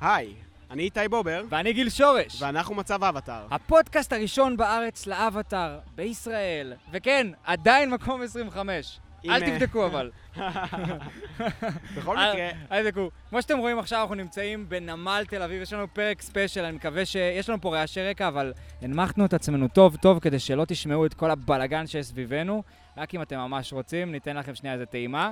היי, אני איתי בובר, ואני גיל שורש. ואנחנו מצב אבטאר. הפודקאסט הראשון בארץ לאבטאר, בישראל. וכן, עדיין מקום 25. עם, אל אה, תבדקו אבל. בכל אל- מקרה, אל תבדקו. כמו שאתם רואים עכשיו, אנחנו נמצאים בנמל תל אביב, יש לנו פרק ספיישל, אני מקווה שיש לנו פה רעשי רקע, אבל הנמכנו את עצמנו טוב טוב כדי שלא תשמעו את כל הבלגן שיש סביבנו. רק אם אתם ממש רוצים, ניתן לכם שנייה איזה טעימה.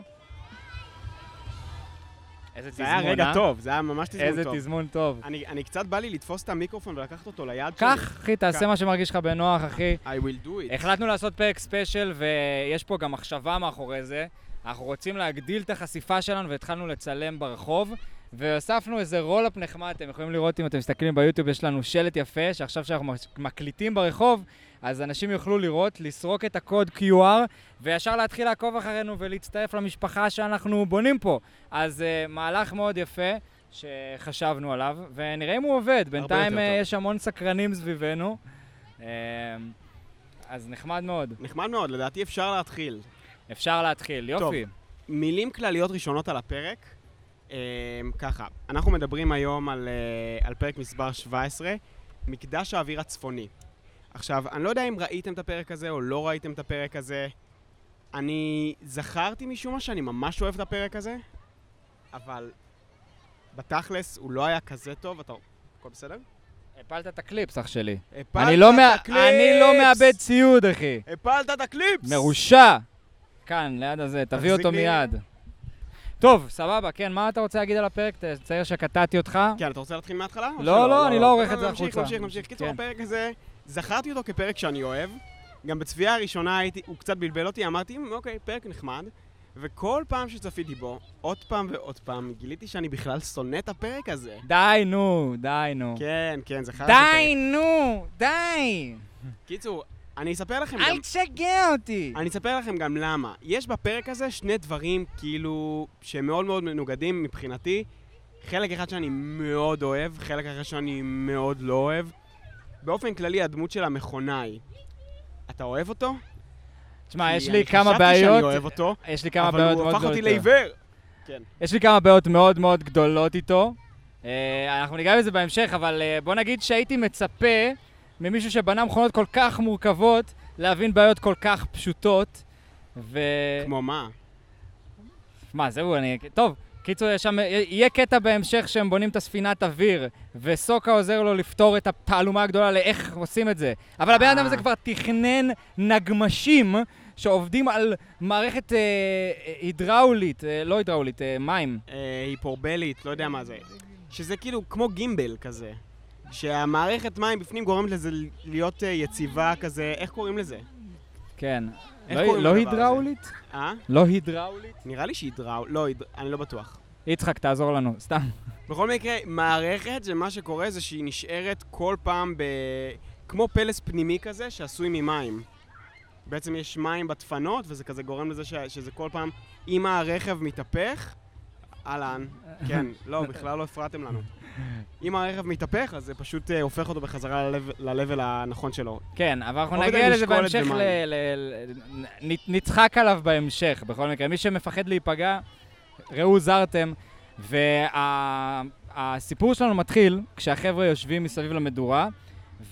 איזה זה תזמון, היה רגע אה? טוב, זה היה ממש תזמון איזה טוב. תזמון טוב. אני אני קצת בא לי לתפוס את המיקרופון ולקחת אותו ליד שלי. קח, אחי, תעשה. מה שמרגיש לך בנוח, אחי. I will do it. החלטנו לעשות פרק ספיישל, ויש פה גם מחשבה מאחורי זה. אנחנו רוצים להגדיל את החשיפה שלנו, והתחלנו לצלם ברחוב, והוספנו איזה roll-up נחמד, אתם יכולים לראות אם אתם מסתכלים ביוטיוב, יש לנו שלט יפה, שעכשיו שאנחנו מקליטים ברחוב, אז אנשים יוכלו לראות, לסרוק את הקוד QR, וישר להתחיל לעקוב אחרינו ולהצטרף למשפחה שאנחנו בונים פה. אז uh, מהלך מאוד יפה. שחשבנו עליו, ונראה אם הוא עובד. בינתיים uh, טוב. יש המון סקרנים סביבנו. Uh, אז נחמד מאוד. נחמד מאוד, לדעתי אפשר להתחיל. אפשר להתחיל, יופי. מילים כלליות ראשונות על הפרק. אה, ככה, אנחנו מדברים היום על, אה, על פרק מספר 17, מקדש האוויר הצפוני. עכשיו, אני לא יודע אם ראיתם את הפרק הזה או לא ראיתם את הפרק הזה. אני זכרתי משום מה שאני ממש אוהב את הפרק הזה, אבל בתכלס הוא לא היה כזה טוב, אתה... הכל בסדר? הפלת את הקליפס, אח שלי. הפלת אני לא את מא- הקליפס! אני לא מאבד ציוד, אחי. הפלת את הקליפס! מרושע. כאן, ליד הזה, תביא אותו לי. מיד. טוב, סבבה, כן, מה אתה רוצה להגיד על הפרק? מצטער שקטעתי אותך. כן, אתה רוצה להתחיל מההתחלה? לא, שלא? לא, אני לא עורך את זה נמשיך, החוצה. נמשיך, נמשיך. קיצור, כן. הפרק הזה, זכרתי אותו כפרק שאני אוהב. גם בצפייה הראשונה הייתי, הוא קצת בלבל אותי, אמרתי, "מ, אוקיי, פרק נחמד. וכל פעם שצפיתי בו, עוד פעם ועוד פעם, גיליתי שאני בכלל שונא את הפרק הזה. די, נו, די, נו. כן, כן, זה חרא די, נו, די. קיצור, אני אספר לכם גם... אל תשגע אותי. אני אספר לכם גם למה. יש בפרק הזה שני דברים, כאילו, שהם מאוד מאוד מנוגדים מבחינתי. חלק אחד שאני מאוד אוהב, חלק אחר שאני מאוד לא אוהב. באופן כללי, הדמות של המכונאי. אתה אוהב אותו? תשמע, יש אני לי כמה חשבתי שאני בעיות. אוהב אותו, יש לי כמה אבל בעיות הוא מאוד הפך גדולות. אותי איתו. לעיוור. כן. יש לי כמה בעיות מאוד מאוד גדולות איתו. אה, אנחנו ניגע בזה בהמשך, אבל אה, בוא נגיד שהייתי מצפה ממישהו שבנה מכונות כל כך מורכבות, להבין בעיות כל כך פשוטות. ו... כמו מה? מה, זהו, אני... טוב, קיצור, יש שם... יהיה קטע בהמשך שהם בונים את הספינת אוויר, וסוקה עוזר לו לפתור את התעלומה הגדולה לאיך עושים את זה. אבל הבן אדם אה. הזה כבר תכנן נגמשים שעובדים על מערכת אה, אה, הידראולית, אה, לא הידראולית, אה, מים. אה, היפורבלית, לא יודע מה זה. שזה כאילו כמו גימבל כזה. שהמערכת מים בפנים גורמת לזה להיות אה, יציבה כזה, איך קוראים לזה? כן. לא, לא? הידראולית? אה? לא הידראולית? נראה לי שהיא דראו... לא, אני לא בטוח. יצחק, תעזור לנו, סתם. בכל מקרה, מערכת, זה מה שקורה זה שהיא נשארת כל פעם ב... כמו פלס פנימי כזה שעשוי ממים. בעצם יש מים בדפנות, וזה כזה גורם לזה ש... שזה כל פעם, אם הרכב מתהפך, אהלן, כן, לא, בכלל לא הפרעתם לנו. אם הרכב מתהפך, אז זה פשוט אה, הופך אותו בחזרה ל-level הנכון שלו. כן, אבל אנחנו נגיע לזה בהמשך, נצחק עליו בהמשך, בכל מקרה. מי שמפחד להיפגע, ראו זרתם. והסיפור שלנו מתחיל כשהחבר'ה יושבים מסביב למדורה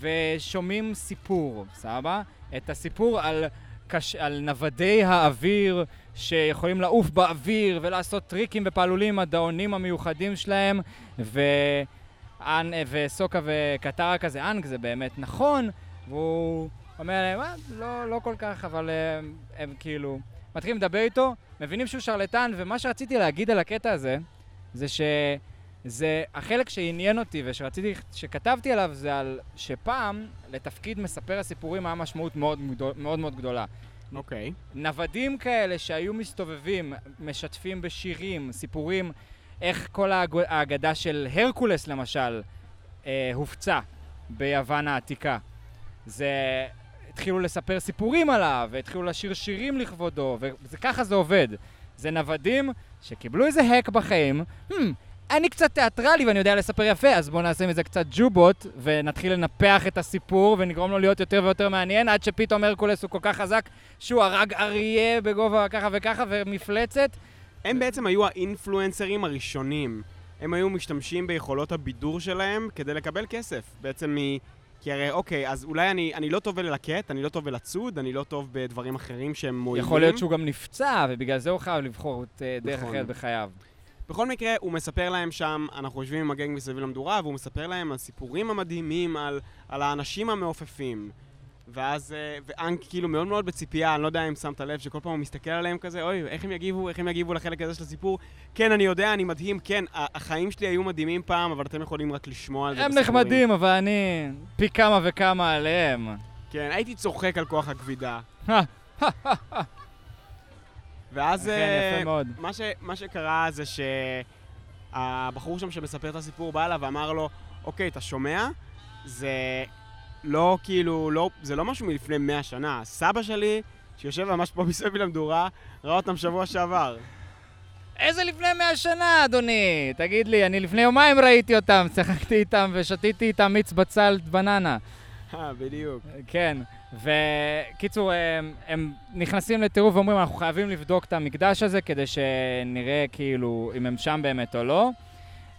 ושומעים סיפור, סבבה? את הסיפור על, קש... על נוודי האוויר שיכולים לעוף באוויר ולעשות טריקים ופעלולים עם הדאונים המיוחדים שלהם ו... וסוקה וקטרה כזה, אנג, זה באמת נכון, והוא אומר להם, "אה, לא, לא כל כך, אבל הם, הם כאילו... מתחילים לדבר איתו, מבינים שהוא שרלטן, ומה שרציתי להגיד על הקטע הזה, זה שזה החלק שעניין אותי ושרציתי, שכתבתי עליו, זה על שפעם לתפקיד מספר הסיפורים היה משמעות מאוד מאוד, מאוד גדולה. אוקיי. נוודים כאלה שהיו מסתובבים, משתפים בשירים, סיפורים, איך כל האג- האגדה של הרקולס למשל אה, הופצה ביוון העתיקה. זה... התחילו לספר סיפורים עליו, והתחילו לשיר שירים לכבודו, וככה זה עובד. זה נוודים שקיבלו איזה האק בחיים, hmm, אני קצת תיאטרלי ואני יודע לספר יפה, אז בואו נעשה מזה קצת ג'ובות, ונתחיל לנפח את הסיפור, ונגרום לו להיות יותר ויותר מעניין, עד שפתאום הרקולס הוא כל כך חזק, שהוא הרג אריה בגובה ככה וככה, ומפלצת. הם בעצם היו האינפלואנסרים הראשונים. הם היו משתמשים ביכולות הבידור שלהם כדי לקבל כסף. בעצם מ... כי הרי, אוקיי, אז אולי אני, אני לא טוב בללקט, אני לא טוב בלצוד, אני לא טוב בדברים אחרים שהם מועילים. יכול להיות שהוא גם נפצע, ובגלל זה הוא חייב לבחור את אה, דרך נכון. אחרת בחייו. בכל מקרה, הוא מספר להם שם, אנחנו יושבים עם הגנג מסביב למדורה, והוא מספר להם על סיפורים המדהימים, על, על האנשים המעופפים. ואז, אה, ואנג כאילו מאוד מאוד בציפייה, אני לא יודע אם שמת לב, שכל פעם הוא מסתכל עליהם כזה, אוי, איך הם יגיבו, איך הם יגיבו לחלק הזה של הסיפור. כן, אני יודע, אני מדהים, כן, החיים שלי היו מדהימים פעם, אבל אתם יכולים רק לשמוע על זה הם בסיפורים." נחמדים, אבל אני פי כמה וכמה עליהם. כן, הייתי צוחק על כוח הכבידה. ואז... כן, יפה מאוד. מה, ש, מה שקרה זה שהבחור שם שמספר את הסיפור בא אליו ואמר לו, אוקיי, אתה שומע? זה לא כאילו, לא, זה לא משהו מלפני 100 שנה. סבא שלי, שיושב ממש פה מסביב למדורה, ראה אותם שבוע שעבר. איזה לפני מאה שנה, אדוני? תגיד לי, אני לפני יומיים ראיתי אותם, שיחקתי איתם ושתיתי איתם מיץ בצל בננה. אה, בדיוק. כן, וקיצור, הם, הם נכנסים לטירוף ואומרים, אנחנו חייבים לבדוק את המקדש הזה כדי שנראה כאילו אם הם שם באמת או לא.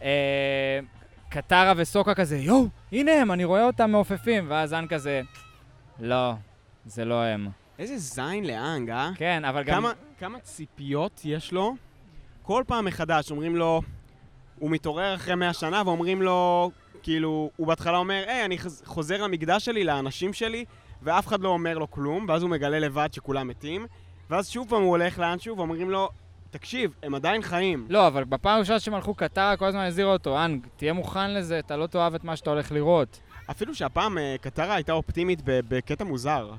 אה, קטרה וסוקה כזה, יואו, הנה הם, אני רואה אותם מעופפים, ואז אן כזה, לא, זה לא הם. איזה זין לאנג, אה? כן, אבל גם... כמה, כמה ציפיות יש לו? כל פעם מחדש אומרים לו, הוא מתעורר אחרי 100 שנה ואומרים לו, כאילו, הוא בהתחלה אומר, היי, אני חז- חוזר למקדש שלי, לאנשים שלי, ואף אחד לא אומר לו כלום, ואז הוא מגלה לבד שכולם מתים, ואז שוב פעם הוא הולך לאנשהו ואומרים לו, תקשיב, הם עדיין חיים. לא, אבל בפעם הראשונה שהם הלכו, קטרה כל הזמן הזהירה אותו, אנג, תהיה מוכן לזה, אתה לא תאהב את מה שאתה הולך לראות. אפילו שהפעם אה, קטרה הייתה אופטימית בקטע מוזר.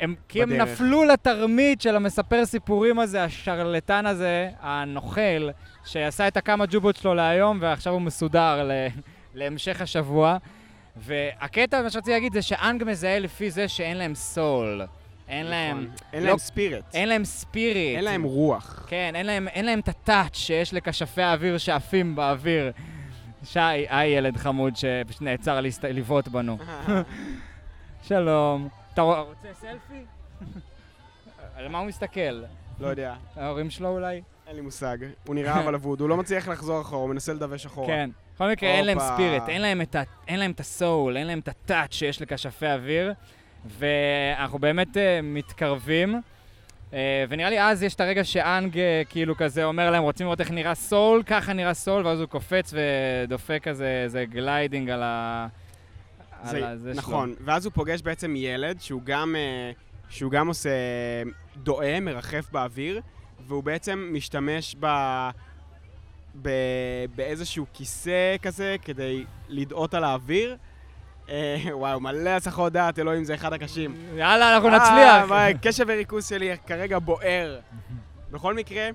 הם, כי הם. נפלו לתרמית של המספר סיפורים הזה, השרלטן הזה, הנוכל, שעשה את הכמה ג'ובות שלו להיום, ועכשיו הוא מסודר ל, להמשך השבוע. והקטע, מה שרציתי להגיד, זה שאנג מזהה לפי זה שאין להם סול. אין להם, נכון. אין לא- להם ספיריט. אין להם ספיריט. אין להם רוח. כן, אין להם, אין להם את הטאץ' שיש לכשפי האוויר שעפים באוויר. שי, היי ילד חמוד שפשוט נעצר. לבעוט בנו. שלום. אתה רוצה סלפי? על מה הוא מסתכל? לא יודע, ההורים שלו אולי? אין לי מושג. הוא נראה אבל אבוד, הוא לא מצליח לחזור אחורה, הוא מנסה לדווש אחורה. כן. בכל מקרה, אין להם הופה. ספיריט, אין להם את ה- אין להם את הסול, אין להם את הטאץ' שיש לכשפי אוויר, ואנחנו באמת אה, מתקרבים. אה, ונראה לי אז יש את הרגע שאנג אה, כאילו כזה אומר להם, רוצים לראות איך נראה סול? ככה נראה סול, ואז הוא קופץ ודופק כזה איזה gliding על ה... זה, על הזה שלו. נכון, ואז הוא פוגש בעצם ילד שהוא גם, שהוא גם עושה דואה, מרחף באוויר, והוא בעצם משתמש ב, באיזשהו כיסא כזה כדי לדאות על האוויר. אה, וואו, מלא הסחות דעת, אלוהים, זה אחד הקשים. יאללה, אנחנו אה, נצליח. וואי, קשב וריכוז שלי כרגע בוער. בכל מקרה,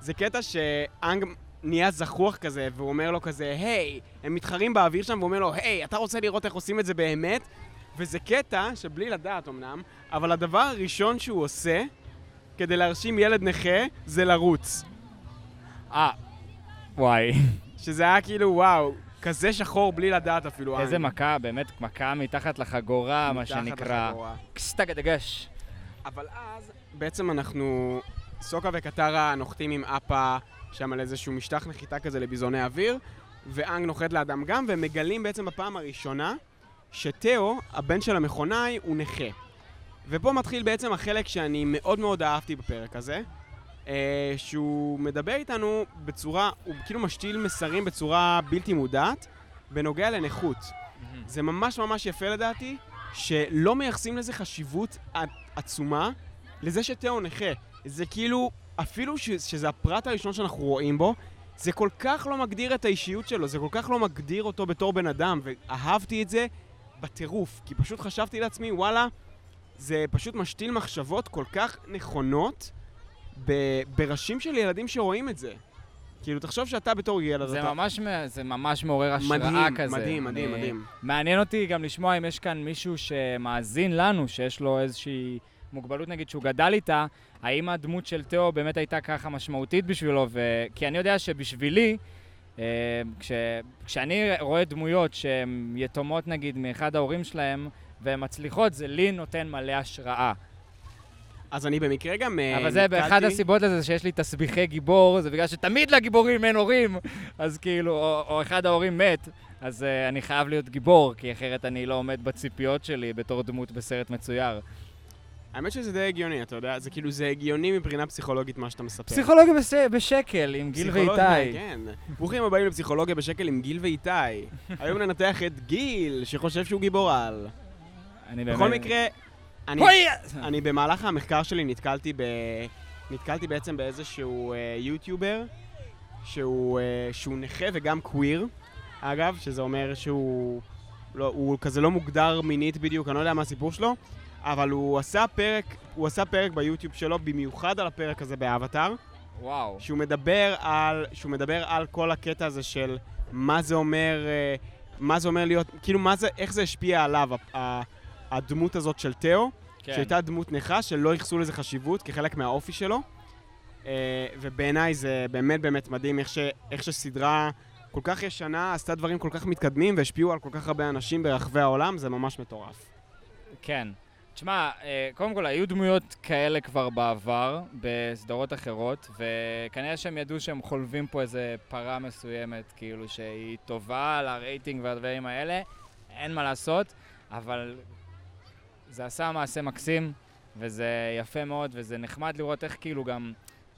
זה קטע שאנג נהיה זחוח כזה, והוא אומר לו כזה, היי, הם מתחרים באוויר שם, והוא אומר לו, היי, אתה רוצה לראות איך עושים את זה באמת? וזה קטע שבלי לדעת אמנם, אבל הדבר הראשון שהוא עושה, כדי להרשים ילד נכה, זה לרוץ. אה, וואי. שזה היה כאילו, וואו, כזה שחור בלי לדעת אפילו. איזה. מכה, באמת מכה מתחת לחגורה, מה מתחת שנקרא. לחגורה. קסטגה דגש. אבל אז בעצם אנחנו, סוקה וקטרה נוחתים עם אפה שם על איזשהו משטח נחיתה כזה לביזוני אוויר, ואנג נוחת לאדם גם, והם מגלים בעצם בפעם הראשונה שתאו, הבן של המכונאי, הוא נכה. ופה מתחיל בעצם החלק שאני מאוד מאוד אהבתי בפרק הזה, אה, שהוא מדבר איתנו בצורה, הוא כאילו משתיל מסרים בצורה בלתי מודעת בנוגע לנכות. זה ממש ממש יפה לדעתי, שלא מייחסים לזה חשיבות עצומה לזה שתאו נכה. זה כאילו, אפילו ש- שזה הפרט הראשון שאנחנו רואים בו, זה כל כך לא מגדיר את האישיות שלו, זה כל כך לא מגדיר אותו בתור בן אדם, ואהבתי את זה בטירוף, כי פשוט חשבתי לעצמי, וואלה, זה פשוט משתיל מחשבות כל כך נכונות ב- בראשים של ילדים שרואים את זה. כאילו, תחשוב שאתה בתור ילד, זה אתה... ממש, מ- זה ממש מעורר השראה מדהים, כזה. מדהים, מדהים, אני- מדהים. מעניין אותי גם לשמוע אם יש כאן מישהו שמאזין לנו, שיש לו איזושהי מוגבלות נגיד שהוא גדל איתה, האם הדמות של תאו באמת הייתה ככה משמעותית בשבילו, ו... כי אני יודע שבשבילי, אה, כש... כשאני רואה דמויות שהן יתומות נגיד מאחד ההורים שלהם, והן מצליחות, זה לי נותן מלא השראה. אז אני במקרה גם אה, אבל זה באחד הסיבות לזה שיש לי תסביכי גיבור, זה בגלל שתמיד לגיבורים אין הורים, אז כאילו, או, או אחד ההורים מת, אז uh, אני חייב להיות גיבור, כי אחרת אני לא עומד בציפיות שלי בתור דמות בסרט מצויר. האמת שזה די הגיוני, אתה יודע? זה כאילו, זה הגיוני מבחינה פסיכולוגית מה שאתה מספר. פסיכולוגיה בש... בשקל עם גיל ואיתי. כן. ברוכים הבאים לפסיכולוגיה בשקל עם גיל ואיתי. היום ננתח את גיל, שחושב שהוא גיבור על. אני בכל מקרה, אני! אני במהלך המחקר שלי נתקלתי ב... נתקלתי בעצם באיזשהו אה, יוטיובר שהוא, אה, שהוא נכה וגם קוויר, אגב, שזה אומר שהוא לא, הוא כזה לא מוגדר מינית בדיוק, אני לא יודע מה הסיפור שלו, אבל הוא עשה פרק, הוא עשה פרק ביוטיוב שלו במיוחד על הפרק הזה באבטאר, וואו. שהוא מדבר על, שהוא מדבר על כל הקטע הזה של מה זה אומר, אה, מה זה אומר להיות, כאילו מה זה, איך זה השפיע עליו, הדמות הזאת של תאו, כן. שהייתה דמות נכה שלא ייחסו לזה חשיבות כחלק מהאופי שלו. אה, ובעיניי זה באמת באמת מדהים איך, ש, איך שסדרה כל כך ישנה עשתה דברים כל כך מתקדמים והשפיעו על כל כך הרבה אנשים ברחבי העולם, זה ממש מטורף. כן. תשמע, אה, קודם כל, היו דמויות כאלה כבר בעבר, בסדרות אחרות, וכנראה שהם ידעו שהם חולבים פה איזה פרה מסוימת, כאילו שהיא טובה על הרייטינג והדברים האלה, אין מה לעשות, אבל זה עשה מעשה מקסים, וזה יפה מאוד, וזה נחמד לראות איך כאילו גם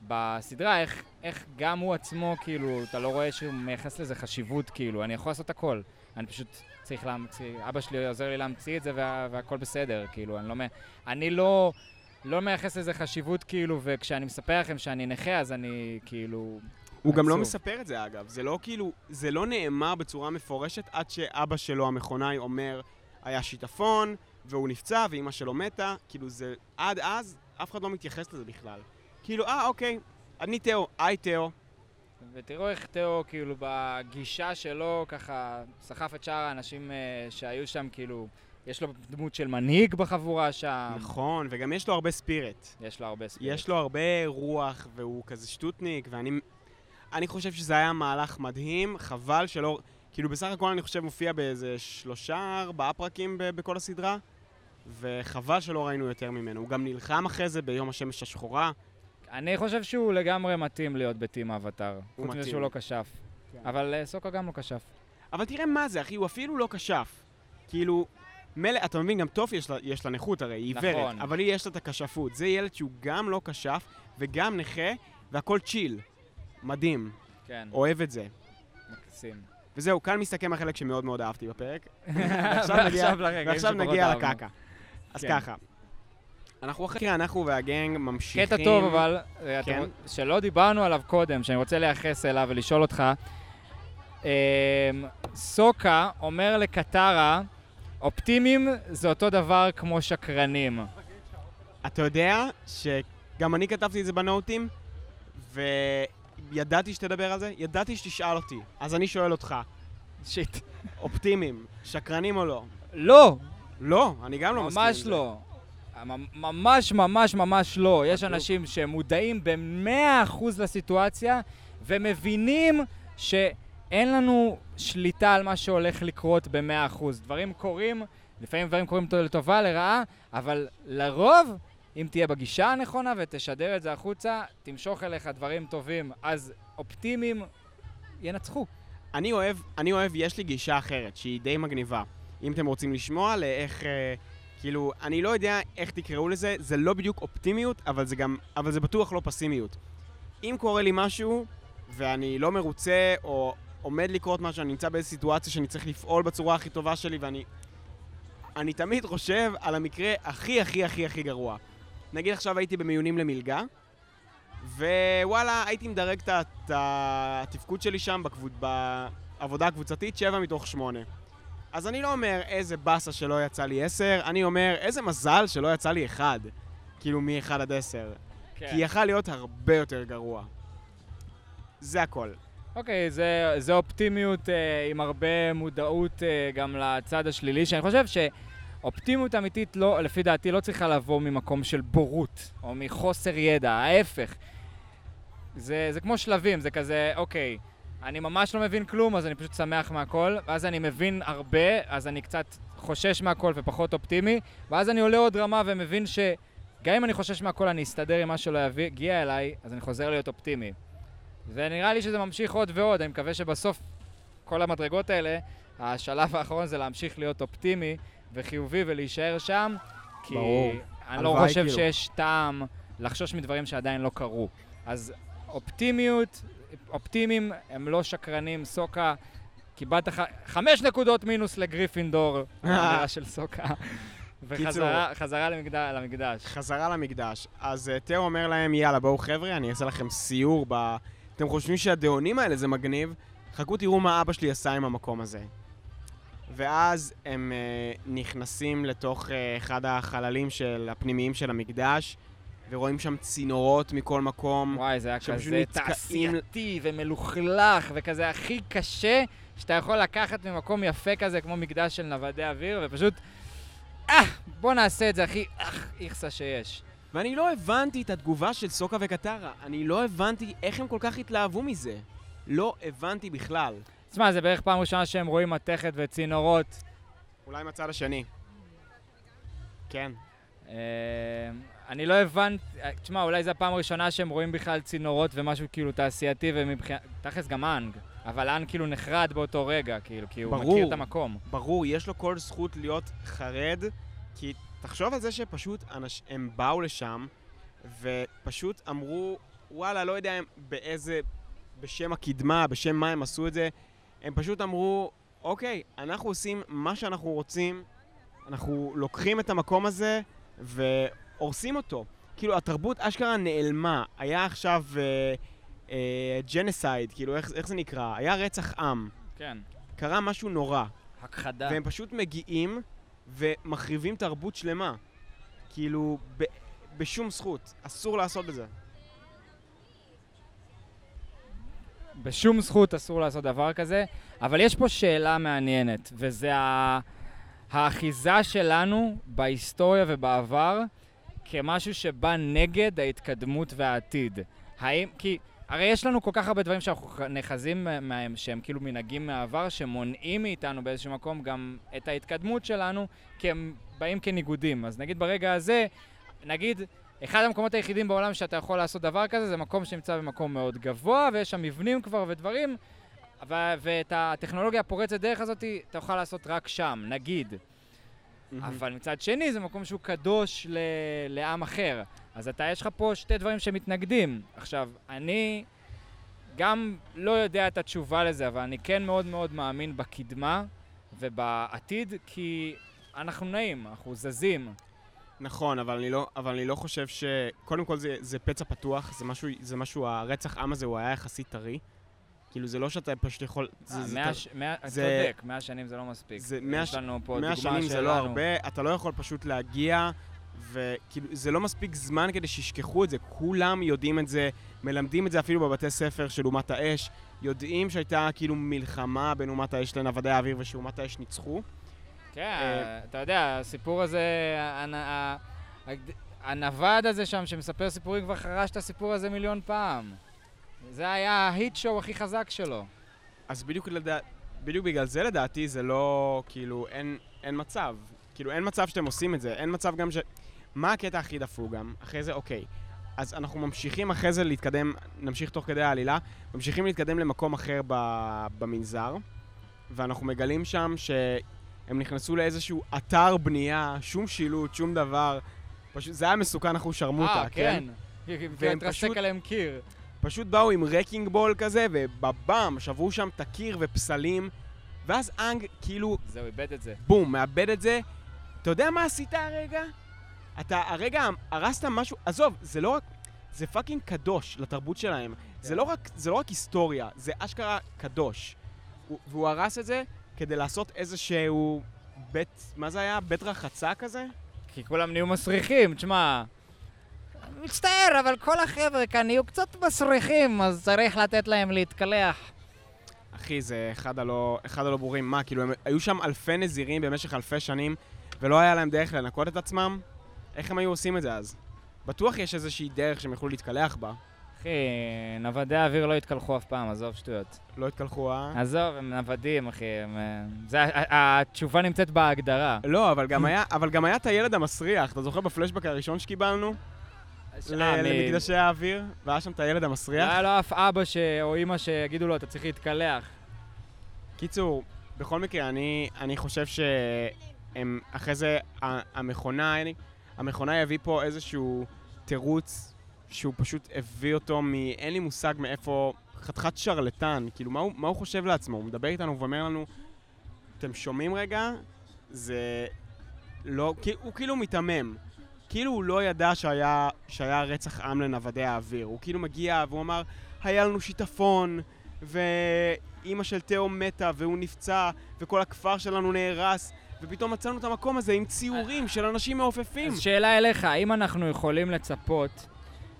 בסדרה, איך, איך גם הוא עצמו, כאילו, אתה לא רואה שהוא מייחס לזה חשיבות, כאילו, אני יכול לעשות הכל. אני פשוט צריך להמציא, אבא שלי עוזר לי להמציא את זה וה, והכל בסדר, כאילו, אני לא, אני לא, לא מייחס לזה חשיבות, כאילו, וכשאני מספר לכם שאני נכה, אז אני, כאילו... הוא גם לא. מספר את זה אגב, זה לא כאילו, זה לא נאמר בצורה מפורשת עד שאבא שלו המכונאי אומר, היה שיטפון, והוא נפצע, ואימא שלו מתה, כאילו זה, עד אז, אף אחד לא מתייחס לזה בכלל. כאילו, אה, אוקיי, אני תאו, היי תאו. ותראו איך תאו, כאילו, בגישה שלו, ככה, סחף את שאר האנשים אה, שהיו שם, כאילו, יש לו דמות של מנהיג בחבורה שם. נכון, וגם יש לו הרבה ספיריט. יש לו הרבה ספיריט. יש לו הרבה רוח, והוא כזה שטוטניק, ואני אני חושב שזה היה מהלך מדהים, חבל שלא... כאילו, בסך הכל אני חושב מופיע באיזה שלושה, ארבעה פרקים ב- בכל הסדרה, וחבל שלא ראינו יותר ממנו. הוא גם נלחם אחרי זה ביום השמש השחורה. אני חושב שהוא לגמרי מתאים להיות בטים אבטאר. הוא חוץ מזה. שהוא לא כשף. כן. אבל אה, סוקה גם לא כשף. אבל תראה מה זה, אחי, הוא אפילו לא כשף. כאילו, מילא, אתה מבין, גם טופי יש לה, יש לה נכות הרי, היא עיוורת, נכון. אבל היא יש לה את הכשפות. זה ילד שהוא גם לא כשף וגם נכה, והכל צ'יל. מדהים, כן, אוהב את זה. מקסים. וזהו, כאן מסתכם החלק שמאוד מאוד אהבתי בפרק. ועכשיו נגיע- ועכשיו נגיע. לקקה. אז כן. ככה, אנחנו אחרי, אנחנו והגנג ממשיכים... קטע טוב אבל, אה, אתם כן. רוצ- שלא דיברנו עליו קודם, שאני רוצה לייחס אליו ולשאול אותך. אמ, סוקה אומר לקטרה, אופטימיים זה אותו דבר כמו שקרנים. אתה יודע שגם אני כתבתי את זה בנוטים, וידעתי שתדבר על זה, ידעתי שתשאל אותי. אז אני שואל אותך, שיט. אופטימיים, שקרנים או לא? לא, לא, אני גם לא מסכים עם ממש. לא. ממ- ממש ממש ממש לא. יש. אנשים שמודעים ב-100% לסיטואציה ומבינים שאין לנו שליטה על מה שהולך לקרות ב-100%. דברים קורים, לפעמים דברים קורים לטובה, לרעה, אבל לרוב, אם תהיה בגישה הנכונה ותשדר את זה החוצה, תמשוך אליך דברים טובים, אז אופטימיים ינצחו. אני אוהב, אני אוהב, יש לי גישה אחרת, שהיא די מגניבה. אם אתם רוצים לשמוע לאיך, אה, כאילו, אני לא יודע איך תקראו לזה, זה לא בדיוק אופטימיות, אבל זה גם, אבל זה בטוח לא פסימיות. אם קורה לי משהו, ואני לא מרוצה, או עומד לקרות משהו, אני נמצא באיזו סיטואציה שאני צריך לפעול בצורה הכי טובה שלי, ואני... אני תמיד חושב על המקרה הכי הכי הכי הכי גרוע. נגיד עכשיו הייתי במיונים למלגה, ווואלה, הייתי מדרג את התפקוד שלי שם. בעבודה הקבוצתית, 7 מתוך 8. אז אני לא אומר איזה באסה שלא יצא לי 10, אני אומר איזה מזל שלא יצא לי 1. כאילו מ-1 עד 10. כן. כי יכל להיות הרבה יותר גרוע. זה הכל. אוקיי, זה, זה אופטימיות אה, עם הרבה מודעות אה, גם לצד השלילי, שאני חושב שאופטימיות אמיתית, לא, לפי דעתי, לא צריכה לבוא ממקום של בורות, או מחוסר ידע, ההפך. זה, זה כמו שלבים, זה כזה, אוקיי, אני ממש לא מבין כלום, אז אני פשוט שמח מהכל, ואז אני מבין הרבה, אז אני קצת חושש מהכל ופחות אופטימי, ואז אני עולה עוד רמה ומבין גם אם אני חושש מהכל, אני אסתדר עם מה שלא יגיע אליי, אז אני חוזר להיות אופטימי. ונראה לי שזה ממשיך עוד ועוד, אני מקווה שבסוף כל המדרגות האלה, השלב האחרון זה להמשיך להיות אופטימי וחיובי ולהישאר שם, כי ברור. אני לא חושב כאילו. שיש טעם לחשוש מדברים שעדיין לא קרו. אז אופטימיות, אופטימיים הם לא שקרנים, סוקה, קיבלת ח... חמש נקודות מינוס לגריפינדור, האמירה של סוקה. וחזרה חזרה למקד... למקדש. חזרה למקדש. אז uh, תאו אומר להם, יאללה, בואו חבר'ה, אני אעשה לכם סיור ב... אתם חושבים שהדאונים האלה זה מגניב? חכו תראו מה אבא שלי עשה עם המקום הזה. ואז הם uh, נכנסים לתוך uh, אחד החללים של הפנימיים של המקדש, ורואים שם צינורות מכל מקום. וואי, זה היה כזה תעשייתי ומלוכלך, וכזה הכי קשה שאתה יכול לקחת ממקום יפה כזה, כמו מקדש של נוודי אוויר, ופשוט, אה, בוא נעשה את זה הכי איכסה שיש. ואני לא הבנתי את התגובה של סוקה וקטרה. אני לא הבנתי איך הם כל כך התלהבו מזה. לא הבנתי בכלל. תשמע, זה בערך פעם ראשונה שהם רואים מתכת וצינורות. אולי מהצד השני. כן. אני לא הבנתי, תשמע, אולי זו הפעם הראשונה שהם רואים בכלל צינורות ומשהו כאילו תעשייתי ומבחינת... תכלס גם האנג, אבל האנג כאילו נחרד באותו רגע, כאילו, כי הוא ברור. מכיר את המקום. ברור, יש לו כל זכות להיות חרד, כי תחשוב על זה שפשוט אנש... הם באו לשם, ופשוט אמרו, וואלה, לא יודע באיזה... בשם הקדמה, בשם מה הם עשו את זה, הם פשוט אמרו, אוקיי, אנחנו עושים מה שאנחנו רוצים, אנחנו לוקחים את המקום הזה והורסים אותו. כאילו, התרבות אשכרה נעלמה. היה עכשיו אה, אה, ג'נסייד, כאילו, איך, איך זה נקרא? היה רצח עם. כן. קרה משהו נורא. הכחדה. והם פשוט מגיעים ומחריבים תרבות שלמה. כאילו, ב- בשום זכות. אסור לעשות את זה. בשום זכות אסור לעשות דבר כזה, אבל יש פה שאלה מעניינת, וזה ה... האחיזה שלנו בהיסטוריה ובעבר כמשהו שבא נגד ההתקדמות והעתיד. האם, כי הרי יש לנו כל כך הרבה דברים שאנחנו נחזים מהם, שהם כאילו מנהגים מהעבר, שמונעים מאיתנו באיזשהו מקום גם את ההתקדמות שלנו, כי הם באים כניגודים. אז נגיד ברגע הזה, נגיד, אחד המקומות היחידים בעולם שאתה יכול לעשות דבר כזה, זה מקום שנמצא במקום מאוד גבוה, ויש שם מבנים כבר ודברים, ו- ואת הטכנולוגיה הפורצת דרך הזאת, אתה יכול לעשות רק שם, נגיד. אבל מצד שני, זה מקום שהוא קדוש ל- לעם אחר. אז אתה, יש לך פה שתי דברים שמתנגדים. עכשיו, אני גם לא יודע את התשובה לזה, אבל אני כן מאוד מאוד מאמין בקדמה ובעתיד, כי אנחנו נעים, אנחנו זזים. נכון, אבל אני לא, אבל אני לא חושב ש... קודם כל זה, זה פצע פתוח, זה משהו, זה משהו, הרצח עם הזה הוא היה יחסית טרי. כאילו, זה לא שאתה פשוט יכול... זה, אה, זה, מאה ש- מאה- זה- צודק, מאה שנים זה לא מספיק. זה מאה יש ש- לנו פה דוגמה שנים שלנו. זה לא הרבה, אתה לא יכול פשוט להגיע, וכאילו, זה לא מספיק זמן כדי שישכחו את זה. כולם יודעים את זה, מלמדים את זה אפילו בבתי ספר של אומת האש, יודעים שהייתה כאילו מלחמה בין אומת האש לנוודי האוויר ושאומת האש ניצחו. כן, אה, אתה יודע, הסיפור הזה, הנווד הזה שם שמספר סיפורים כבר חרש את הסיפור הזה מיליון פעם. זה היה ההיט שואו הכי חזק שלו. אז בדיוק, לדע... בדיוק בגלל זה לדעתי זה לא, כאילו, אין, אין מצב. כאילו, אין מצב שאתם עושים את זה, אין מצב גם ש... מה הקטע הכי דפוק גם? אחרי זה, אוקיי. אז אנחנו ממשיכים אחרי זה להתקדם, נמשיך תוך כדי העלילה, ממשיכים להתקדם למקום אחר ב... במנזר, ואנחנו מגלים שם שהם נכנסו לאיזשהו אתר בנייה, שום שילוט, שום דבר. פשוט, זה היה מסוכן אחות שרמוטה, אה, כן. והם והתרסק פשוט- עליהם קיר. פשוט באו עם wrecking ball כזה, ובבאם, שברו שם את הקיר ופסלים, ואז אנג כאילו, זהו, איבד את זה. בום, מאבד את זה. אתה יודע מה עשית הרגע? אתה הרגע הרסת משהו, עזוב, זה לא רק, זה fucking קדוש לתרבות שלהם. זה, לא רק, זה לא רק היסטוריה, זה אשכרה קדוש. הוא- והוא הרס את זה כדי לעשות איזשהו בית, מה זה היה? בית רחצה כזה? כי כולם נהיו מסריחים, תשמע. מצטער, אבל כל החבר'ה כאן נהיו קצת מסריחים, אז צריך לתת להם להתקלח. אחי, זה אחד הלא, אחד הלא ברורים. מה, כאילו, הם היו שם אלפי נזירים במשך אלפי שנים, ולא היה להם דרך לנקות את עצמם? איך הם היו עושים את זה אז? בטוח יש איזושהי דרך שהם יכלו להתקלח בה. אחי, נוודי האוויר לא התקלחו אף פעם, עזוב שטויות. לא התקלחו, אה? עזוב, הם נוודים, אחי. הם, זה, התשובה נמצאת בהגדרה. לא, אבל גם היה, אבל גם היה את הילד המסריח. אתה זוכר בפלשבק הראשון שקיבלנו? למקדשי האוויר? והיה שם את הילד המסריח? היה לו אף אבא ש... או אימא שיגידו לו, אתה צריך להתקלח. קיצור, בכל מקרה, אני, אני חושב שהם, אחרי זה, המכונה, המכונה יביא פה איזשהו תירוץ שהוא פשוט הביא אותו מ... אין לי מושג מאיפה, חתיכת שרלטן, כאילו, מה הוא, מה הוא חושב לעצמו? הוא מדבר איתנו ואומר לנו, אתם שומעים רגע? זה לא, הוא כאילו מיתמם. כאילו הוא לא ידע שהיה, שהיה רצח עם לנוודי האוויר. הוא כאילו מגיע והוא אמר, היה לנו שיטפון, ואימא של תאו מתה, והוא נפצע, וכל הכפר שלנו נהרס, ופתאום מצאנו את המקום הזה עם ציורים של אנשים מעופפים. אז שאלה אליך, האם אנחנו יכולים לצפות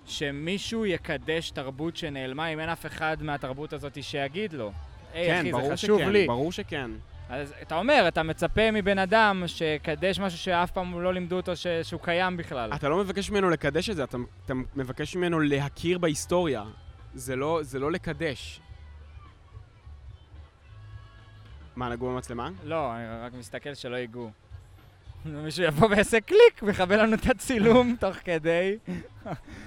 שמישהו יקדש תרבות שנעלמה אם אין אף אחד מהתרבות הזאת שיגיד לו? היי, כן, אחי, ברור זה חשוב שכן, לי. ברור שכן. אז אתה אומר, אתה מצפה מבן אדם שיקדש משהו שאף פעם לא לימדו אותו ש... שהוא קיים בכלל. אתה לא מבקש ממנו לקדש את זה, אתה, אתה מבקש ממנו להכיר בהיסטוריה. זה לא, זה לא לקדש. מה, נגעו במצלמה? לא, אני רק מסתכל שלא ייגעו. מישהו יבוא ויעשה קליק ויכבה לנו את הצילום תוך כדי.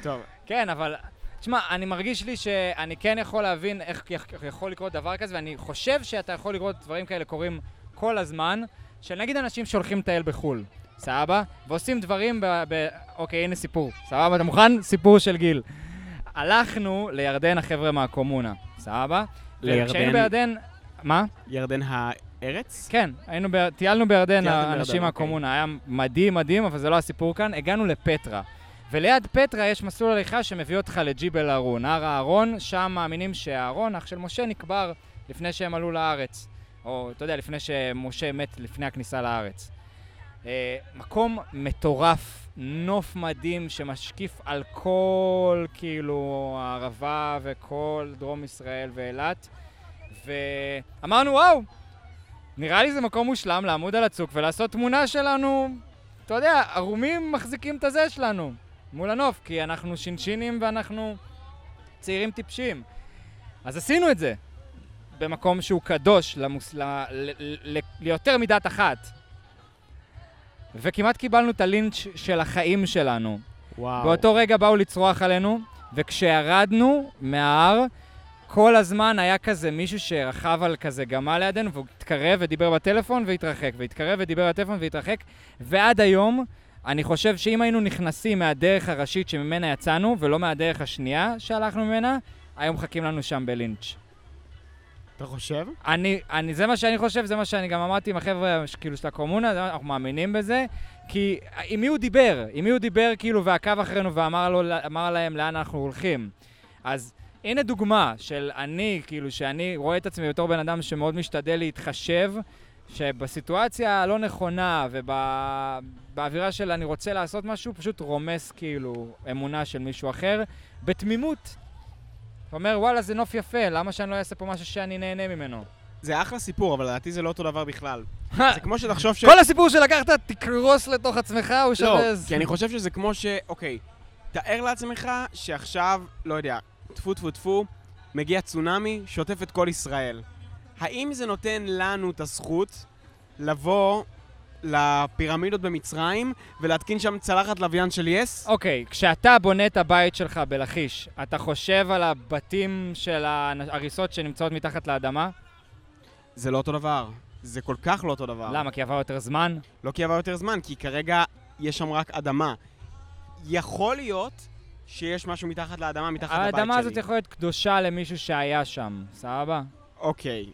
טוב, כן, אבל... תשמע, אני מרגיש לי שאני כן יכול להבין איך יכ- יכול לקרות דבר כזה, ואני חושב שאתה יכול לראות דברים כאלה קורים כל הזמן, של נגיד אנשים שהולכים לטייל בחו"ל, סבבה? ועושים דברים ב... ב... אוקיי, הנה סיפור. סבבה, אתה מוכן? סיפור של גיל. הלכנו לירדן החבר'ה מהקומונה, סבבה? לירדן? וכשהיינו בירדן... מה? ירדן הארץ? כן, היינו ב... טיילנו בירדן, האנשים אוקיי. מהקומונה, היה מדהים מדהים, אבל זה לא הסיפור כאן. הגענו לפטרה. וליד פטרה יש מסלול הליכה שמביא אותך לג'יבל אהרון. הר הארון, שם מאמינים שהארון, אח של משה, נקבר לפני שהם עלו לארץ. או, אתה יודע, לפני שמשה מת לפני הכניסה לארץ. אה, מקום מטורף, נוף מדהים שמשקיף על כל, כאילו, הערבה וכל דרום ישראל ואילת. ואמרנו, וואו, נראה לי זה מקום מושלם לעמוד על הצוק ולעשות תמונה שלנו, אתה יודע, ערומים מחזיקים את הזה שלנו מול הנוף, כי אנחנו שינשינים ואנחנו צעירים טיפשים. אז עשינו את זה במקום שהוא קדוש למוס... ל... ל... ל... ליותר מדת אחת. וכמעט קיבלנו את הלינץ' של החיים שלנו. וואו. באותו רגע באו לצרוח עלינו, וכשירדנו מההר, כל הזמן היה כזה מישהו שרכב על כזה גמל לידינו, והוא התקרב ודיבר בטלפון והתרחק, והתקרב ודיבר בטלפון והתרחק, ועד היום, אני חושב שאם היינו נכנסים מהדרך הראשית שממנה יצאנו, ולא מהדרך השנייה שהלכנו ממנה, היו מחכים לנו שם בלינץ'. אתה חושב? אני, אני, זה מה שאני חושב, זה מה שאני גם אמרתי עם החבר'ה כאילו של הקומונה, אנחנו מאמינים בזה, כי עם מי הוא דיבר? עם מי הוא דיבר כאילו ועקב אחרינו ואמר לו, אמר להם לאן אנחנו הולכים? אז הנה דוגמה של אני, כאילו, שאני רואה את עצמי בתור בן אדם שמאוד משתדל להתחשב, שבסיטואציה הלא נכונה ובאווירה של אני רוצה לעשות משהו, פשוט רומס כאילו אמונה של מישהו אחר, בתמימות. אתה אומר, וואלה, זה נוף יפה, למה שאני לא אעשה פה משהו שאני נהנה ממנו? זה אחלה סיפור, אבל לדעתי זה לא אותו דבר בכלל. זה כמו שתחשוב ש... כל הסיפור שלקחת, תקרוס לתוך עצמך, הוא לא, שווה... כי אני חושב שזה כמו ש... אוקיי, תאר לעצמך שעכשיו, לא יודע, טפו טפו טפו, מגיע צונאמי, שוטף את כל ישראל. האם זה נותן לנו את הזכות לבוא לפירמידות במצרים ולהתקין שם צלחת לוויין של יס? אוקיי, כשאתה בונה את הבית שלך בלכיש, אתה חושב על הבתים של ההריסות שנמצאות מתחת לאדמה? זה לא אותו דבר. זה כל כך לא אותו דבר. למה? כי עבר יותר זמן? לא כי עבר יותר זמן, כי כרגע יש שם רק אדמה. יכול להיות שיש משהו מתחת לאדמה, מתחת לבית שלי. האדמה הזאת יכולה להיות קדושה למישהו שהיה שם, סבבה? אוקיי,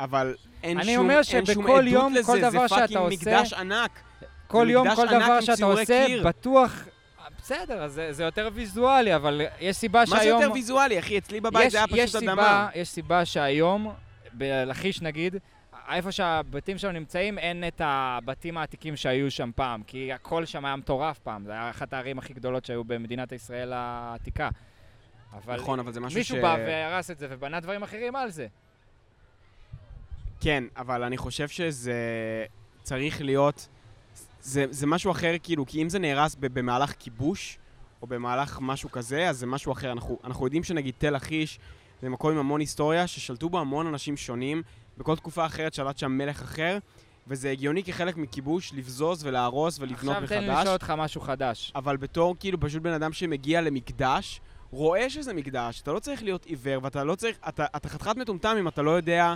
אבל אין אני שום, אומר אין שום עדות יום, לזה, כל דבר זה fucking מקדש ענק. כל זה יום, כל דבר שאתה עושה, קיר. בטוח... בסדר, זה, זה יותר ויזואלי, אבל יש סיבה מה זה שהיום... יותר ויזואלי, אחי? אצלי בבית יש, זה היה יש פשוט סיבה, אדמה. יש סיבה שהיום, בלכיש נגיד, איפה שהבתים שלנו נמצאים, אין את הבתים העתיקים שהיו שם פעם, כי הכל שם היה מטורף פעם, זה היה אחת הערים הכי גדולות שהיו במדינת ישראל העתיקה. אבל נכון, אבל זה משהו ש... מישהו בא והרס את זה ובנה דברים אחרים על זה. כן, אבל אני חושב שזה צריך להיות... זה, זה משהו אחר, כאילו, כי אם זה נהרס במהלך כיבוש, או במהלך משהו כזה, אז זה משהו אחר. אנחנו, אנחנו יודעים שנגיד תל לכיש זה מקום עם המון היסטוריה, ששלטו בו המון אנשים שונים, בכל תקופה אחרת שלט שם מלך אחר, וזה הגיוני כחלק מכיבוש לבזוז ולהרוס ולבנות עכשיו מחדש. תן לי לשאול אותך משהו חדש. אבל בתור כאילו פשוט בן אדם שמגיע למקדש, רואה שזה מקדש, אתה לא צריך להיות עיוור, ואתה לא צריך, אתה, אתה חתיכת מטומטם אם אתה לא יודע,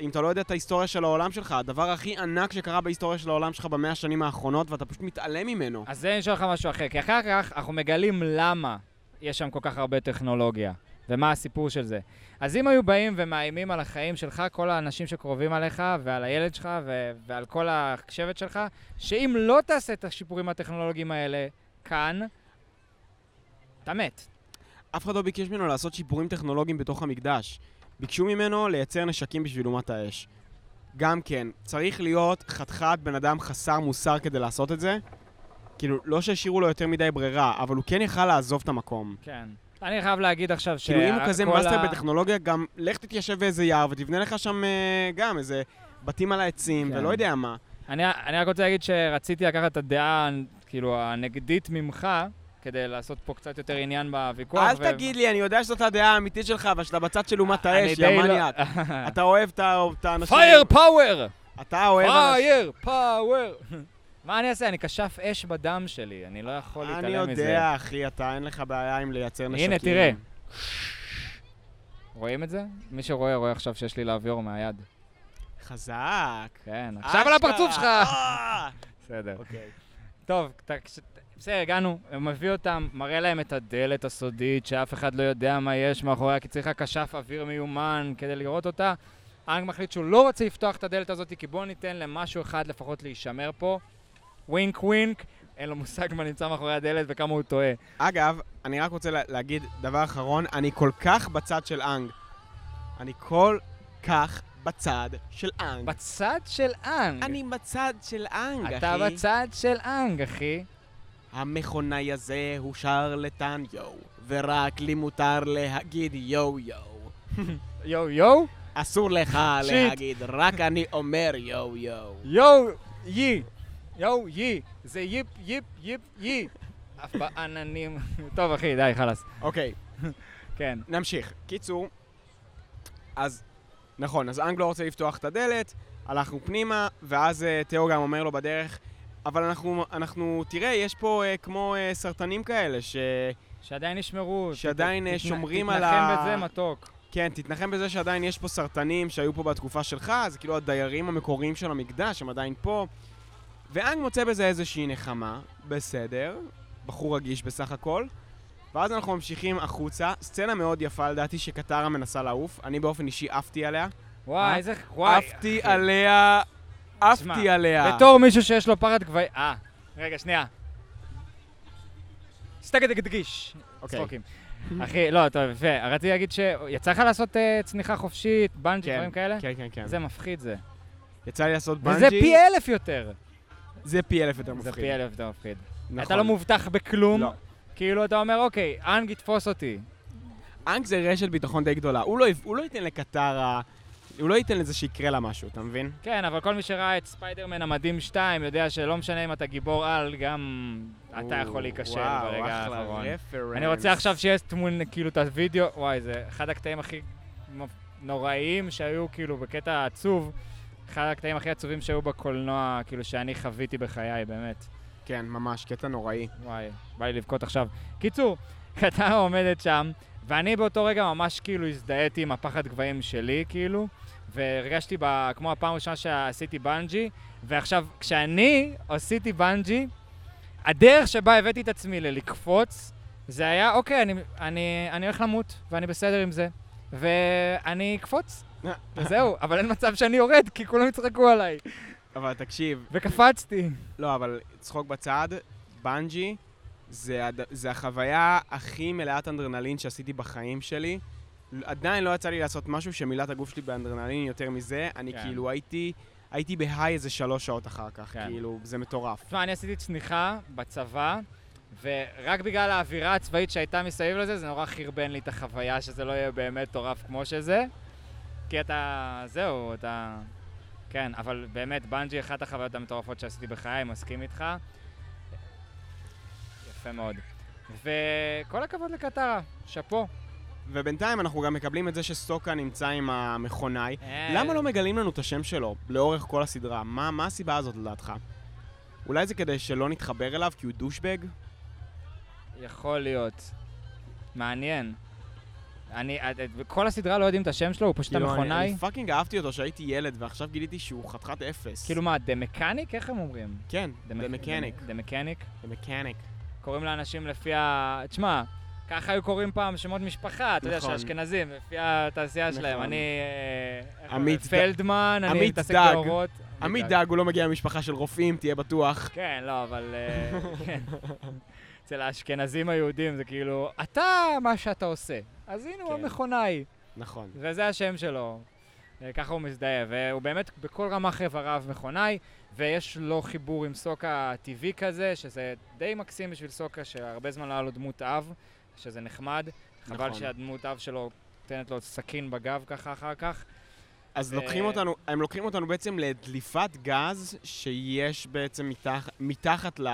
אם אתה לא יודע את ההיסטוריה של העולם שלך, הדבר הכי ענק שקרה בהיסטוריה של העולם שלך במאה השנים האחרונות, ואתה פשוט מתעלם ממנו. אז זה אשאל אותך משהו אחר, כי אחר כך אנחנו מגלים למה יש שם כל כך הרבה טכנולוגיה, ומה הסיפור של זה. אז אם היו באים ומאיימים על החיים שלך, כל האנשים שקרובים עליך, ועל הילד שלך, ו- ועל כל השבט שלך, שאם לא תעשה את השיפורים הטכנולוגיים האלה כאן, אתה מת. אף אחד לא ביקש ממנו לעשות שיפורים טכנולוגיים בתוך המקדש. ביקשו ממנו לייצר נשקים בשביל אומת האש. גם כן, צריך להיות חתיכת בן אדם חסר מוסר כדי לעשות את זה. כאילו, לא שהשאירו לו יותר מדי ברירה, אבל הוא כן יכל לעזוב את המקום. כן. אני חייב להגיד עכשיו ש... כאילו, אם הוא כזה מאסטר ה- בטכנולוגיה, גם לך תתיישב באיזה יער ותבנה לך שם אה, גם איזה בתים על העצים, כן. ולא יודע מה. אני, אני רק רוצה להגיד שרציתי לקחת את הדעה, כאילו, הנגדית ממך, כדי לעשות פה קצת יותר עניין בוויכוח. אל תגיד לי, אני יודע שזאת הדעה האמיתית שלך, אבל שאתה בצד של אומת אני האש, יא לא- מניאק. אתה אוהב את האנשים... fire power! אתה אוהב אנשים... fire power! מה אני אעשה? אני כשף אש בדם שלי, אני לא יכול אני להתעלם מזה. יודע, אחי, אתה, אין לך בעיה עם לייצר נשקים. הנה, תראה. רואים את זה? מי שרואה, רואה עכשיו שיש לי אוויר מהיד. חזק. כן, עכשיו על הפרצוף שלך! אה! בסדר. אוקיי. טוב, בסדר, הגענו, הוא מביא אותם, מראה להם את הדלת הסודית, שאף אחד לא יודע מה יש מאחוריה, כי צריך רק כשף אוויר מיומן כדי לראות אותה. אנג מחליט שהוא לא רוצה לפתוח את הדלת הזאת, כי בואו ניתן למשהו אחד לפחות להישמר פה. wink wink, אין לו מושג מה נמצא מאחורי הדלת וכמה הוא טועה. אגב, אני רק רוצה לה- להגיד דבר אחרון, אני כל כך בצד של אנג. אני כל כך בצד של אנג. בצד של אנג. אני בצד של אנג, אחי. אתה בצד של אנג, אחי. המכונאי הזה הוא שרלטן יואו, ורק לי מותר להגיד יואו יואו. יואו יואו, אסור לך. להגיד, רק אני אומר יואו יואו. יואו יי. יואו יי. זה יפ יפ יפ יי. אף בעננים. טוב, אחי, די, חלאס. אוקיי, כן. נמשיך. קיצור, אז, נכון, אז אנג לא רוצה לפתוח את הדלת, הלכנו פנימה, ואז אה, תיאו גם אומר לו בדרך, אבל אנחנו, אנחנו, תראה, יש פה אה, כמו אה, סרטנים כאלה, ש... שעדיין ישמרו. שעדיין, אה, תתנ- שומרים על תתנחם ה- בזה, מתוק. כן, תתנחם בזה שעדיין יש פה סרטנים שהיו פה בתקופה שלך, זה כאילו הדיירים המקוריים של המקדש, הם עדיין פה. ואנג מוצא בזה איזושהי נחמה, בסדר, בחור רגיש בסך הכל. ואז אנחנו ממשיכים החוצה, סצנה מאוד יפה לדעתי שקטרה מנסה לעוף, אני באופן אישי עפתי עליה. וואי, אה? איזה... וואי. עפתי. עליה, עפתי עליה. בתור מישהו שיש לו פחד גבוהי... אה, רגע, שנייה. סטגת דגדגיש. אוקיי. צחוקים. אחי, לא, טוב, יפה. רציתי להגיד שיצא לך לעשות אה, צניחה חופשית, בנג'י, כן, דברים כאלה? כן, כן, כן. זה מפחיד זה. יצא לי לעשות בנג'י. וזה פי אלף יותר. זה פי אלף יותר זה מפחיד. פי אלף יותר מפחיד. נכון. אתה לא מובטח בכלום. לא. כאילו, אתה אומר, אוקיי, אנג יתפוס אותי. אנג זה רשת ביטחון די גדולה. הוא לא, הוא לא ייתן לקטרה, הוא לא ייתן לזה שיקרה לה משהו, אתה מבין? כן, אבל כל מי שראה את ספיידרמן המדהים 2 יודע שלא משנה אם אתה גיבור על, גם אתה יכול להיכשל ברגע האחרון. אני רוצה עכשיו שיש תמון, כאילו, את הוידאו, וואי, זה אחד הקטעים הכי נוראיים שהיו, כאילו, בקטע עצוב. אחד הקטעים הכי עצובים שהיו בקולנוע, כאילו, שאני חוויתי בחיי, באמת. כן, ממש, קטע נוראי. וואי, בא לי לבכות עכשיו. קיצור, קטרה עומדת שם, ואני באותו רגע ממש כאילו הזדהיתי עם הפחד גבהים שלי, כאילו, והרגשתי ב... כמו הפעם הראשונה שעשיתי בנג'י, ועכשיו, כשאני עשיתי בנג'י, הדרך שבה הבאתי את עצמי ללקפוץ, זה היה, אוקיי, אני, אני, אני הולך למות, ואני בסדר עם זה, ואני אקפוץ, וזהו, אבל אין מצב שאני יורד, כי כולם יצחקו עליי. אבל תקשיב, וקפצתי. לא, אבל צחוק בצד, בנג'י זה, הד... זה החוויה הכי מלאת אנדרנלין שעשיתי בחיים שלי. עדיין לא יצא לי לעשות משהו שמילא את הגוף שלי באנדרנלין יותר מזה. אני כן. כאילו הייתי, הייתי בהיי איזה שלוש שעות אחר כך, כן. כאילו, זה מטורף. תשמע, אני עשיתי צניחה בצבא, ורק בגלל האווירה הצבאית שהייתה מסביב לזה, זה נורא חרבן לי את החוויה שזה לא יהיה באמת מטורף כמו שזה. כי אתה... זהו, אתה... כן, אבל באמת, בנג'י אחת החוויות המטורפות שעשיתי בחיי, מסכים איתך. יפה מאוד. וכל הכבוד לקטרה, שאפו. ובינתיים אנחנו גם מקבלים את זה שסוקה נמצא עם המכונאי. אה, למה לא מגלים לנו את השם שלו לאורך כל הסדרה? מה, מה הסיבה הזאת לדעתך? אולי זה כדי שלא נתחבר אליו כי הוא douchebag? יכול להיות. מעניין. אני, את- את- כל הסדרה לא יודעים את השם שלו, הוא פשוט כאילו, אני, המכונאי. אני fucking אהבתי אותו כשהייתי ילד, ועכשיו גיליתי שהוא חתיכת אפס. כאילו מה, The Mechanic? איך הם אומרים? כן, The Mechanic. The Mechanic? The Mechanic. קוראים לאנשים לפי ה... תשמע, ככה היו קוראים פעם שמות משפחה, אתה יודע, של נכון. אשכנזים, לפי התעשייה שלהם. נכון. אני... אה, עמית פלדמן, אני מתעסק. באורות. עמית דג, הוא לא מגיע ממשפחה של רופאים, תהיה בטוח. כן, לא, אבל... אה, כן. אצל האשכנזים היהודים זה כאילו, אתה מה שאתה עושה. אז הנה הוא כן. המכונאי. נכון. וזה השם שלו. אה, ככה הוא מזדהה, והוא באמת בכל רמ"ח איבריו מכונאי, ויש לו חיבור עם סוקה טבעי כזה, שזה די מקסים בשביל סוקה, שהרבה זמן לא היה לו דמות אב, שזה נחמד. חבל נכון. שהדמות אב שלו נותנת לו סכין בגב ככה אחר כך. אז ו- לוקחים אותנו, הם לוקחים אותנו בעצם לדליפת גז שיש בעצם מתח, מתחת ל,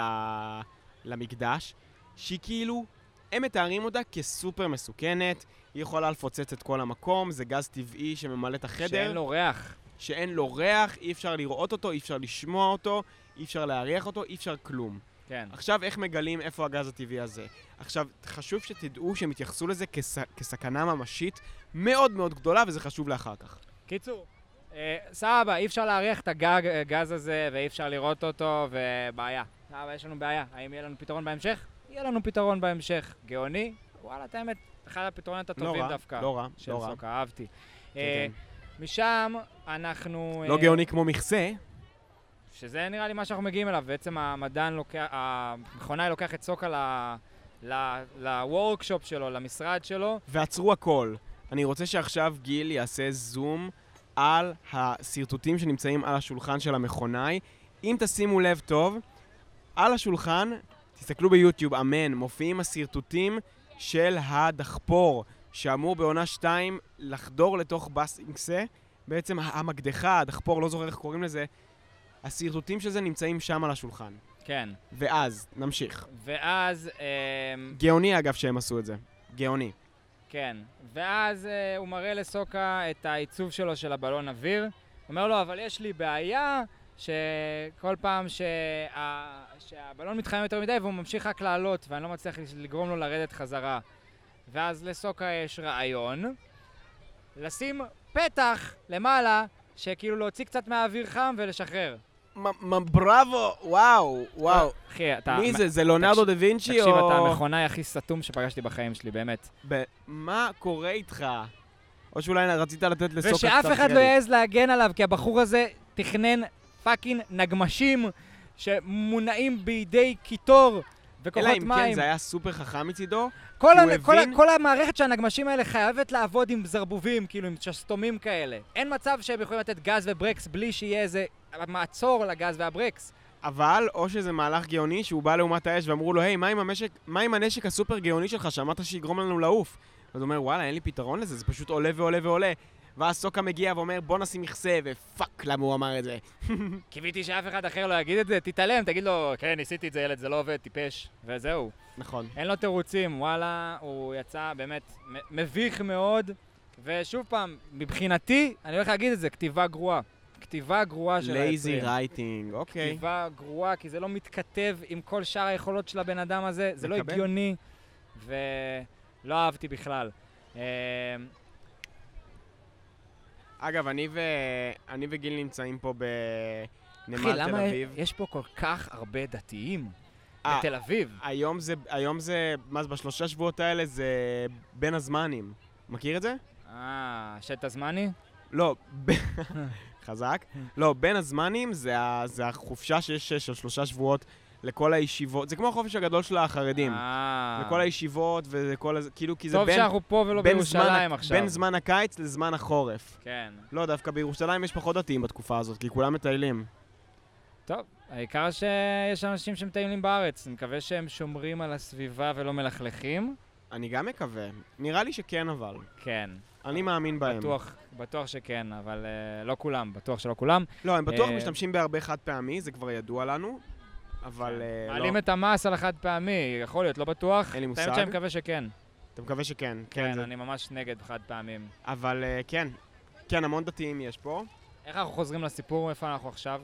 למקדש, שהיא כאילו, הם מתארים אותה כסופר מסוכנת, היא יכולה לפוצץ את כל המקום, זה גז טבעי שממלא את החדר, שאין לו ריח. שאין לו ריח, אי אפשר לראות אותו, אי אפשר לשמוע אותו, אי אפשר להריח אותו, אי אפשר כלום. כן. עכשיו, איך מגלים איפה הגז הטבעי הזה? עכשיו, חשוב שתדעו שהם יתייחסו לזה כס... כסכנה ממשית מאוד מאוד גדולה, וזה חשוב לאחר כך. קיצור, אה, סבבה, אי אפשר להריח את הגג- הגז הזה, ואי אפשר לראות אותו, ובעיה. סבבה, יש לנו בעיה. האם יהיה לנו פתרון בהמשך? יהיה לנו פתרון בהמשך. גאוני? וואלה, את האמת, אחד הפתרונות לא הטובים רע, דווקא. לא רע, של לא רע. סוקה, אהבתי. כן, אה, כן. משם אנחנו... לא אה, גאוני כמו מכסה, שזה נראה לי מה שאנחנו מגיעים אליו. בעצם המדען לוקח, המכונאי לוקח את סוקה לוורקשופ שלו, למשרד שלו. ועצרו הכל. אני רוצה שעכשיו גיל יעשה זום על השרטוטים שנמצאים על השולחן של המכונאי. אם תשימו לב טוב, על השולחן, תסתכלו ביוטיוב, אמן, מופיעים השרטוטים של הדחפור, שאמור בעונה 2 לחדור לתוך בסינגסה. בעצם המקדחה, הדחפור, לא זוכר איך קוראים לזה, השרטוטים של זה נמצאים שם על השולחן. כן. ואז, נמשיך. ואז... אמ, גאוני אגב שהם עשו את זה. גאוני. כן, ואז אה, הוא מראה לסוקה את העיצוב שלו של הבלון אוויר. הוא אומר לו, אבל יש לי בעיה שכל פעם שה... שהבלון מתחמם יותר מדי והוא ממשיך רק לעלות ואני לא מצליח לגרום לו לרדת חזרה. ואז לסוקה יש רעיון, לשים פתח למעלה, שכאילו להוציא קצת מהאוויר חם ולשחרר. בראבו, וואו, וואו. אחי, אתה... מי זה? זה לונרדו דה וינצ'י תקשיב, או... אתה המכונאי הכי סתום שפגשתי בחיים שלי, באמת. מה קורה איתך? או שאולי רצית לתת לסוקה קצת ושאף אחד לא. יעז להגן עליו, כי הבחור הזה תכנן fucking נגמשים שמונעים בידי קיטור וכוחות אלא אם כן מים. זה היה סופר חכם מצידו. כל, כי הוא ה- כל, ה- הבין- כל המערכת של הנגמשים האלה חייבת לעבוד עם זרבובים, כאילו עם שסתומים כאלה. אין מצב שהם יכולים לתת גז וברקס בלי שיהיה איזה מעצור לגז והברקס. אבל, או שזה מהלך גאוני שהוא בא לאומת האש ואמרו לו, היי, מה עם, המשק, מה עם הנשק הסופר גאוני שלך שאמרת שיגרום לנו לעוף? אז הוא אומר, וואלה, אין לי פתרון לזה, זה פשוט עולה ועולה ועולה. ואז סוקה מגיע ואומר, בוא נשים מכסה, ו fuck, למה הוא אמר את זה? קיוויתי שאף אחד אחר לא יגיד את זה, תתעלם, תגיד לו, כן, ניסיתי את זה, ילד, זה לא עובד, טיפש. וזהו. נכון. אין לו תירוצים, וואלה, הוא יצא באמת מביך מאוד. ושוב פעם, מבחינתי, אני הולך להגיד את זה, כתיבה גרועה. כתיבה גרועה של lazy היוצרים. writing, אוקיי. כתיבה גרועה, כי זה לא מתכתב עם כל שאר היכולות של הבן אדם הזה, זה לא. הגיוני, ולא אהבתי בכלל. אה, אגב, אני, ו... אני וגיל נמצאים פה אחי, בנמל תל למה אביב. יש פה כל כך הרבה דתיים אה, בתל אביב? היום זה, היום זה, מה זה, בשלושה שבועות האלה זה בין הזמנים. מכיר את זה? אה, שט הזמני? לא. חזק. לא, בין הזמנים זה, ה... זה החופשה שיש של שלושה שבועות לכל הישיבות. זה כמו החופש הגדול של החרדים. אה. לכל הישיבות ולכל הזה, כאילו, כי זה טוב בין, שאנחנו פה ולא זמן, בירושלים ה- עכשיו. בין זמן הקיץ לזמן החורף. כן. לא, דווקא בירושלים יש פחות דתיים בתקופה הזאת, כי כולם מטיילים. טוב, העיקר שיש אנשים שמטיילים בארץ. אני מקווה שהם שומרים על הסביבה ולא מלכלכים. אני גם מקווה. נראה לי שכן אבל. כן, אני מאמין בהם. בטוח, בטוח שכן, אבל uh, לא כולם, בטוח שלא כולם. לא, הם בטוח אה, משתמשים בהרבה חד פעמי, זה כבר ידוע לנו. אבל אה, לא. מעלים את המס על החד פעמי, יכול להיות, לא בטוח. אין לי מושג. שאני מקווה שכן. אתה מקווה שכן. כן, זה- אני ממש נגד חד פעמים. אבל אה, כן. כן, המון דתיים יש פה. איך אנחנו חוזרים לסיפור? איפה אנחנו עכשיו?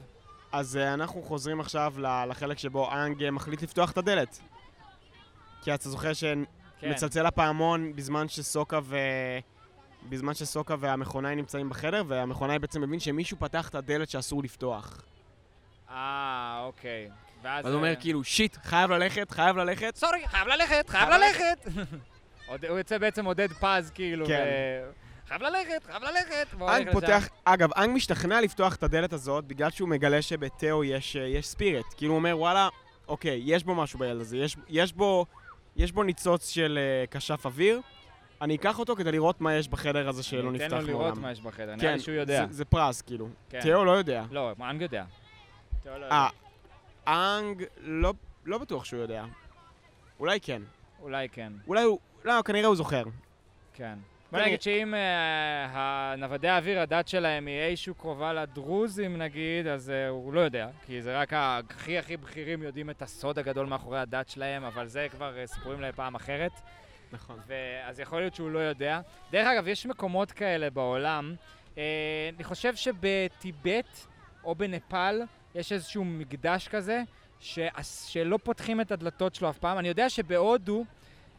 אז אה, אנחנו חוזרים עכשיו לחלק שבו אנג מחליט לפתוח את הדלת. כי אתה זוכר כן. שמצלצל הפעמון בזמן שסוקה ו... בזמן שסוקה והמכונאי נמצאים בחדר, והמכונאי בעצם מבין שמישהו פתח את הדלת שאסור לפתוח. אה, אוקיי. ואז... אז הוא אומר אה, כאילו, שיט, חייב ללכת, חייב ללכת. סורי, חייב ללכת, חייב ללכת! הוא יוצא בעצם עודד פז, כאילו, כן. חייב ללכת, חייב ללכת! אנג. פותח, אגב, אנג משתכנע לפתוח את הדלת הזאת בגלל שהוא מגלה שבתאו יש, אה, יש spirit. כאילו הוא אומר, וואלה, אוקיי, יש בו משהו בילד הזה, יש, יש, בו, יש בו ניצוץ של אה, כשף אוויר. אני אקח אותו כדי לראות מה יש בחדר הזה שלא נפתח ניתן לו מעולם. לראות מה יש בחדר, נראה כן, לי שהוא יודע. זה, פרס, כאילו. כן. תאו לא יודע. לא, מאנג יודע. תיאו לא אה. אנג לא, לא בטוח שהוא יודע. אולי כן. אולי כן, אולי הוא... לא, כנראה הוא זוכר. כן. בוא נגיד שאם אה, הנוודי האוויר, הדת שלהם היא איזשהו קרובה לדרוזים נגיד, אז אה, הוא לא יודע. כי זה רק הכי הכי בכירים יודעים את הסוד הגדול מאחורי הדת שלהם, אבל זה כבר אה, סיפורים לפעם אחרת. נכון. אז יכול להיות שהוא לא יודע. דרך אגב, יש מקומות כאלה בעולם. אה, אני חושב שבטיבט או בנפאל יש איזשהו מקדש כזה, ש... שלא פותחים את הדלתות שלו אף פעם. אני יודע שבהודו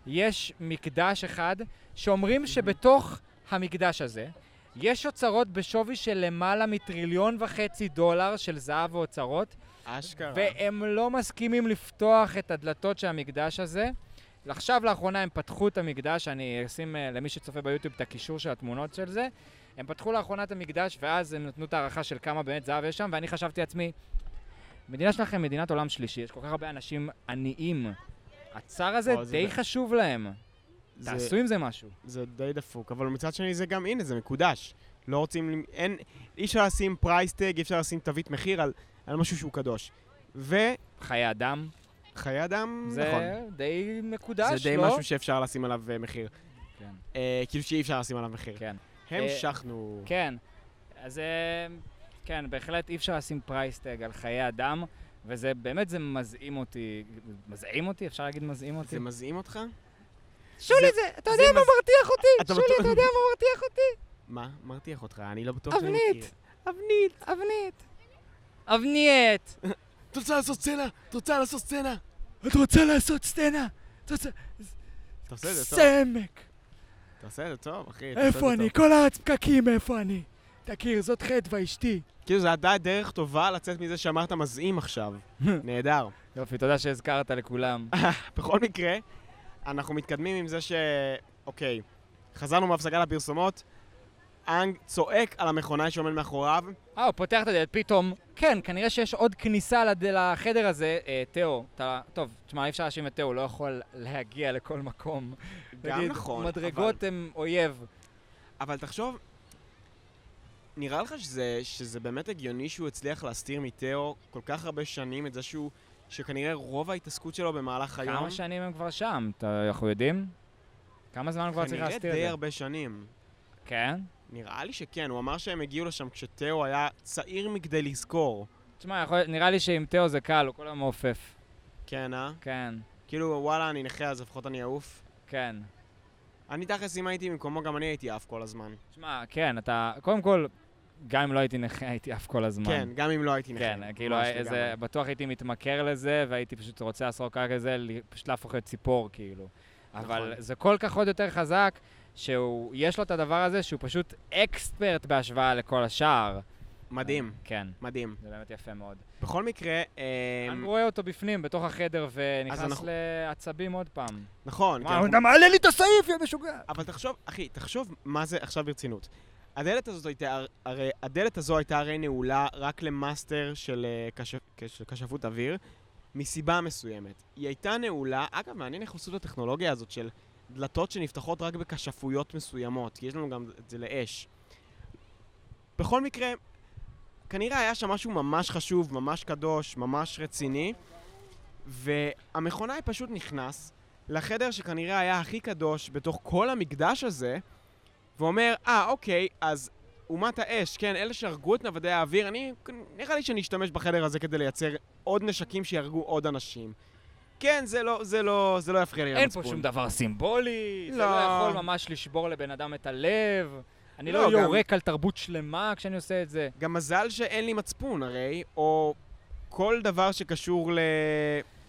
יש מקדש אחד שאומרים שבתוך המקדש הזה יש אוצרות בשווי של למעלה מטריליון וחצי דולר של זהב ואוצרות, אשכרה. והם לא מסכימים לפתוח את הדלתות של המקדש הזה. עכשיו לאחרונה הם פתחו את המקדש, אני אשים אה, למי שצופה ביוטיוב את הקישור של התמונות של זה. הם פתחו לאחרונה את המקדש, ואז הם נתנו את ההערכה של כמה באמת זהב יש שם, ואני חשבתי לעצמי, מדינה שלכם מדינת עולם שלישי, יש כל כך הרבה אנשים עניים. האוצר הזה זה די ב- חשוב להם. זה- תעשו עם זה משהו. זה די דפוק, אבל מצד שני זה גם, הנה, זה מקודש. לא רוצים, אין, אי אפשר לשים price tag, אי אפשר לשים תווית מחיר על, על משהו שהוא קדוש. וחיי חיי אדם, אדם, זה נכון. די מקודש, זה די לא? משהו שאפשר לשים עליו אה, מחיר. כן, אה, כאילו שאי אפשר לשים עליו מחיר. כן. המשכנו. כן, אז אה, כן, בהחלט אי אפשר לשים פרייסטג על חיי אדם, וזה באמת, זה מזעים אותי. מזעים אותי? אפשר להגיד מזעים אותי? זה מזעים אותך? שולי, זה- זה, אתה זה יודע מה מז- מרתיח אותי? אתה שולי, אתה יודע מה מרתיח אותי? מה? מרתיח אותך, אני לא בטוח שאני אבנית. מכיר. אבנית. אבנית. את רוצה לעשות סצנה? את רוצה לעשות סצנה? את רוצה לעשות סצנה? את רוצה... אתה עושה את זה טוב. סמק. אתה עושה את זה טוב, אחי. איפה אני? כל הארץ פקקים, איפה אני? תכיר, זאת חדווה אשתי. כאילו, זה עדיין דרך טובה לצאת מזה שאמרת מזעים עכשיו. נהדר. יופי, תודה שהזכרת לכולם. בכל מקרה, אנחנו מתקדמים עם זה ש... אוקיי, חזרנו מהפסקה לפרסומות, אנג צועק על המכונאי שעומד מאחוריו, אה, הוא פותח את הדלת, פתאום, כן, כנראה שיש עוד כניסה לד... לחדר הזה. אה, תאו, אתה... טוב, תשמע, אי אפשר להאשים את תאו, הוא לא יכול להגיע לכל מקום. גם נכון, מדרגות הם אויב. אבל תחשוב, נראה לך שזה, שזה באמת הגיוני שהוא הצליח להסתיר מתאו כל כך הרבה שנים את זה שהוא, שכנראה רוב ההתעסקות שלו במהלך היום, כמה שנים הם כבר שם? אתה- אנחנו יודעים? כמה זמן הוא כבר צריך כנראה להסתיר את די זה? הרבה שנים. כן? נראה לי שכן, הוא אמר שהם הגיעו לשם כשתאו היה צעיר מכדי לזכור. תשמע, יכול... נראה לי שעם תאו זה קל, הוא כל היום מעופף. כן, אה? כן, כאילו, וואלה, אני נכה, אז לפחות אני אעוף. כן. אני תכלס, אם הייתי במקומו, גם אני הייתי עף כל הזמן. תשמע, כן, אתה... קודם כל, גם אם לא הייתי נכה, הייתי עף כל הזמן. כן, גם אם לא הייתי נכה. כן, כאילו, ממש זה, לגמרי. בטוח הייתי מתמכר לזה, והייתי פשוט רוצה לעשות רק את זה, ל- פשוט להפוך להיות ציפור, כאילו. אבל נכון. זה כל כך עוד יותר חזק, שיש לו את הדבר הזה, שהוא פשוט expert בהשוואה לכל השאר. מדהים, כן, מדהים. זה באמת יפה מאוד. בכל מקרה, אני אמ, רואה אותו בפנים, בתוך החדר, ונכנס אנחנו- לעצבים עוד פעם. נכון, מה, אתה מעלה לי את הסעיף, יא משוגע! אבל תחשוב, אחי, תחשוב מה זה עכשיו ברצינות. הדלת הזאת הייתה, הרי הדלת הזו הייתה הרי נעולה רק למאסטר של אה, כשף- של כשפות אוויר, מסיבה מסוימת. היא הייתה נעולה, אגב, מעניין איך עשו את הטכנולוגיה הזאת של דלתות שנפתחות רק בכשפויות מסוימות, כי יש לנו גם את זה לאש. בכל מקרה, כנראה היה שם משהו ממש חשוב, ממש קדוש, ממש רציני, והמכונאי פשוט נכנס לחדר שכנראה היה הכי קדוש בתוך כל המקדש הזה, ואומר, אה, אוקיי, אז אומת האש, כן, אלה שהרגו את נוודי האוויר, אני, נראה לי שאני אשתמש בחדר הזה כדי לייצר עוד נשקים שיהרגו עוד אנשים. כן, זה לא, זה לא, זה לא יפריע לי אין למצפון. פה שום דבר סימבולי, זה לא. לא יכול ממש לשבור לבן אדם את הלב. אני לא, לא גם- יורק על תרבות שלמה כשאני עושה את זה. גם מזל שאין לי מצפון, הרי, או כל דבר שקשור ל...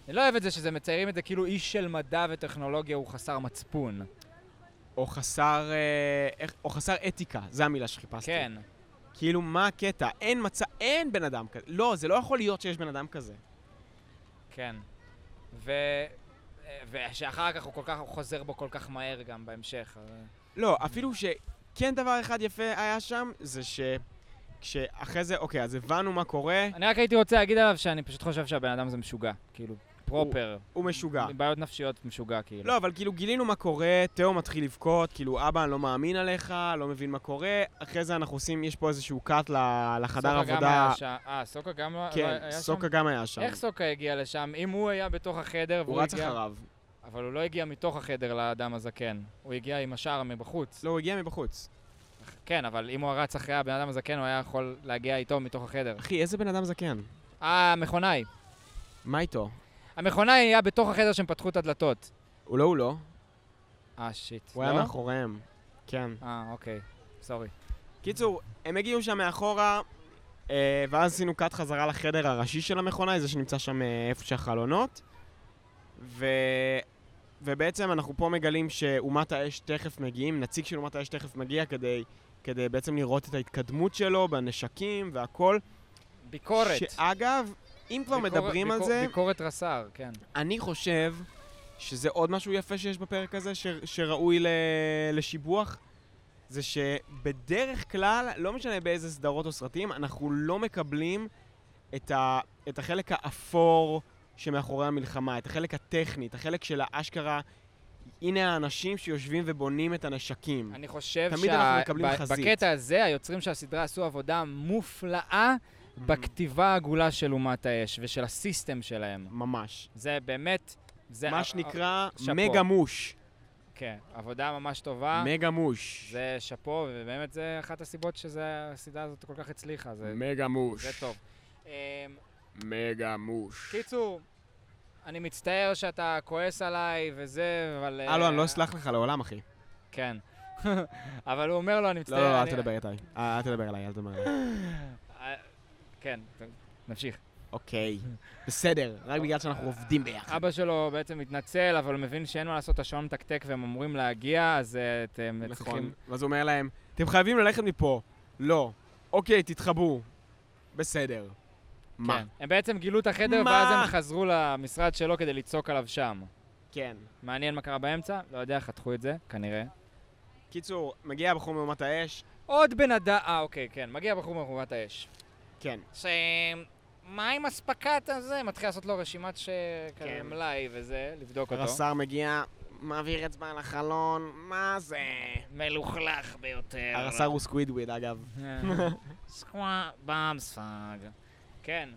אני לא אוהב את זה שזה מציירים את זה כאילו איש של מדע וטכנולוגיה הוא חסר מצפון. או חסר... אה, איך, או חסר אתיקה, זו המילה שחיפשתי. כן. כאילו, מה הקטע? אין מצב... אין בן אדם כזה. לא, זה לא יכול להיות שיש בן אדם כזה. כן. ו... ושאחר כך הוא כל כך, הוא חוזר בו כל כך מהר גם בהמשך. אז- לא, אפילו שכן דבר אחד יפה היה שם, זה ש... כשאחרי זה, אוקיי, אז הבנו מה קורה, אני רק הייתי רוצה להגיד עליו שאני פשוט חושב שהבן אדם הזה משוגע. כאילו, פרופר. הוא משוגע. עם בעיות נפשיות משוגע, כאילו. לא, אבל כאילו גילינו מה קורה, תאו מתחיל לבכות, כאילו, אבא, אני לא מאמין עליך, לא מבין מה קורה. אחרי זה אנחנו עושים, יש פה איזשהו קאט לחדר סוקה גם עבודה. היה שם. אה, סוקה גם לא- לא כן, היה שם? סוקה גם היה שם. איך סוקה הגיע לשם? אם הוא היה בתוך החדר הוא והוא רץ הגיע... אחריו. אבל הוא לא הגיע מתוך החדר לאדם הזקן. הוא הגיע עם השער מבחוץ. לא, הוא הגיע מבחוץ. כן, אבל אם הוא רץ אחרי הבן אדם הזקן, הוא היה יכול להגיע איתו מתוך החדר. אחי, איזה בן אדם זקן? אה, המכונאי. מה איתו? המכונאי היה בתוך החדר שהם פתחו את הדלתות. הוא לא, הוא לא. אה, שיט. הוא לא? היה מאחוריהם. כן. אה, אוקיי. סורי. קיצור, הם הגיעו שם מאחורה, אה, ואז עשינו קאט חזרה לחדר הראשי של המכונה, זה שנמצא שם אה, איפה שהחלונות. ו... ובעצם אנחנו פה מגלים שאומת האש תכף מגיעים, נציג של אומת האש תכף מגיע כדי, כדי בעצם לראות את ההתקדמות שלו בנשקים והכל. ביקורת. שאגב, אם כבר ביקורת- מדברים על ביקור- זה, ביקורת רס"ר, כן. אני חושב שזה עוד משהו יפה שיש בפרק הזה, ש... שראוי ל... לשיבוח, זה שבדרך כלל, לא משנה באיזה סדרות או סרטים, אנחנו לא מקבלים את, ה... את החלק האפור שמאחורי המלחמה, את החלק הטכני, את החלק של האשכרה, הנה האנשים שיושבים ובונים את הנשקים. אני חושב תמיד אנחנו מקבלים חזית. בקטע הזה, היוצרים של הסדרה עשו עבודה מופלאה בכתיבה העגולה של אומת האש ושל הסיסטם שלהם. ממש. זה באמת... זה מה שנקרא. מגה מוש. כן, עבודה ממש טובה. מגה מוש. זה שאפו, ובאמת זה אחת הסיבות שהסדרה הזאת כל כך הצליחה. זה, מגה מוש. זה טוב. אמ, מגה מוש. קיצור, אני מצטער שאתה כועס עליי וזה, אבל... אה, לא, אני לא אסלח לך לעולם, אחי. כן. אבל הוא אומר לו, אני מצטער... לא, לא, אל אני- תדבר איתי. אל תדבר אליי, אל תדבר אליי. אה, כן, נמשיך. אוקיי, בסדר, רק בגלל שאנחנו עובדים ביחד. אבא שלו בעצם מתנצל, אבל הוא מבין שאין מה לעשות, השעון מתקתק והם אמורים להגיע, אז אה, אתם נכון. צריכים... ואז הוא אומר להם, אתם חייבים ללכת מפה. לא. אוקיי, תתחבאו. בסדר. מה? כן. הם בעצם גילו את החדר? ואז הם חזרו למשרד שלו כדי לצעוק עליו שם. כן. מעניין מה קרה באמצע? לא יודע, חתכו את זה, כנראה. קיצור, מגיע הבחור מאומת האש. עוד בן אדם... אה, אוקיי, כן. מגיע בחור מחובת האש. כן. ש... מה עם אספקת הזה? מתחיל לעשות לו רשימת ש... כן. מלאי וזה, לבדוק אותו. הרס"ר מגיע, מעביר אצבע על החלון, מה זה? מלוכלך ביותר. הרס"ר הוא סקווידוורד, אגב. סקוואה בבובספוג. כן.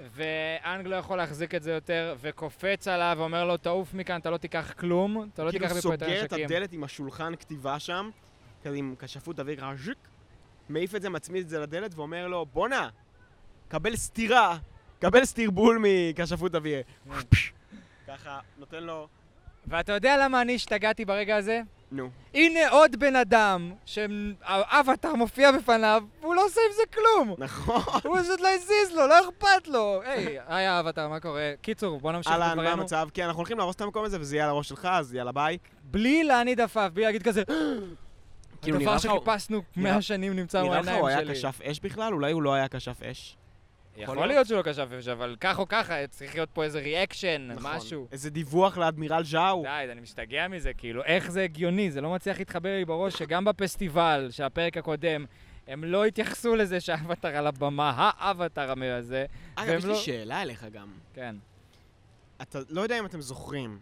ואנג לא יכול להחזיק את זה יותר, וקופץ עליו ואומר לו, תעוף מכאן, אתה לא תיקח כלום, אתה לא כאילו תיקח מפה את סוגר את הנשקים. הדלת עם השולחן כתיבה שם, כזה עם כשפות אוויר ככה ז'יק, מעיף את זה, מצמיד את זה לדלת ואומר לו, בואנה, קבל סטירה, קבל סטירבול מכשפות אוויר. ככה, נותן לו, ואתה יודע למה אני השתגעתי ברגע הזה? נו. הנה עוד בן אדם שהאבטר מופיע בפניו, והוא לא עושה עם זה כלום! נכון. הוא פשוט לא הזיז לו, לא אכפת לו! היי, היי האבטר, מה קורה? קיצור, בוא נמשיך אהלן, מה. המצב? כן, אנחנו הולכים להרוס את המקום הזה וזה יהיה על הראש שלך, אז יאללה ביי. בלי להניד עפעף, בלי להגיד כזה, כאילו, נראה הדבר לך- שחיפשנו נראה- 100 שנים נמצא נראה לך הוא היה שלי. כשף אש בכלל? אולי הוא לא היה כשף אש. יכול להיות שהוא לא כשף אש, אבל כך או ככה, צריך להיות פה איזה reaction, נכון. משהו. איזה דיווח לאדמירל ז'או. די, אני משתגע מזה, כאילו, איך זה הגיוני? זה לא מצליח להתחבר לי בראש שגם בפסטיבל של הפרק הקודם, הם לא התייחסו לזה שהאבטר על הבמה, האבטר הזה, אגב, יש לי לא- שאלה אליך גם. כן. אתה לא יודע אם אתם זוכרים,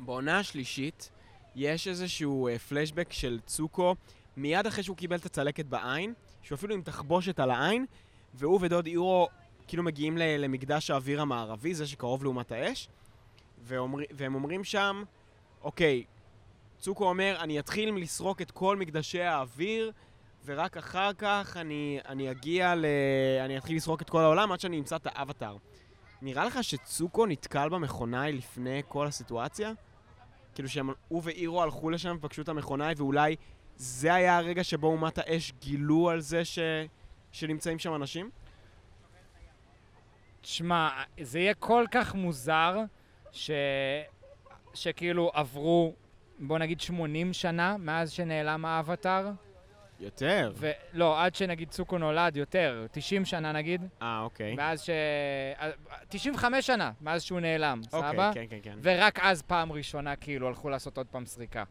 בעונה השלישית יש איזשהו אה, פלשבק של צוקו מיד אחרי שהוא קיבל את הצלקת בעין, שהוא אפילו עם תחבושת על העין, והוא ודוד אירו כאילו מגיעים למקדש האוויר המערבי, זה שקרוב לעומת האש, ואומר, והם אומרים שם, אוקיי, צוקו אומר, אני אתחיל לסרוק את כל מקדשי האוויר, ורק אחר כך אני, אני אגיע ל... אני אתחיל לסרוק את כל העולם עד שאני אמצא את האבטאר. נראה לך שצוקו נתקל במכונאי לפני כל הסיטואציה? כאילו שהם, הוא ואירו הלכו לשם ופגשו את המכונאי, ואולי זה היה הרגע שבו אומת האש גילו על זה ש... שנמצאים שם אנשים? תשמע, זה יהיה כל כך מוזר ש... שכאילו עברו, בוא נגיד 80 שנה מאז שנעלם האבטאר. יותר. ולא, עד שנגיד צוקו נולד, יותר, 90 שנה נגיד. אה, אוקיי. מאז ש... 95 שנה מאז שהוא נעלם, אוקיי, סבבה? כן, כן, כן. ורק אז פעם ראשונה כאילו הלכו לעשות עוד פעם סריקה.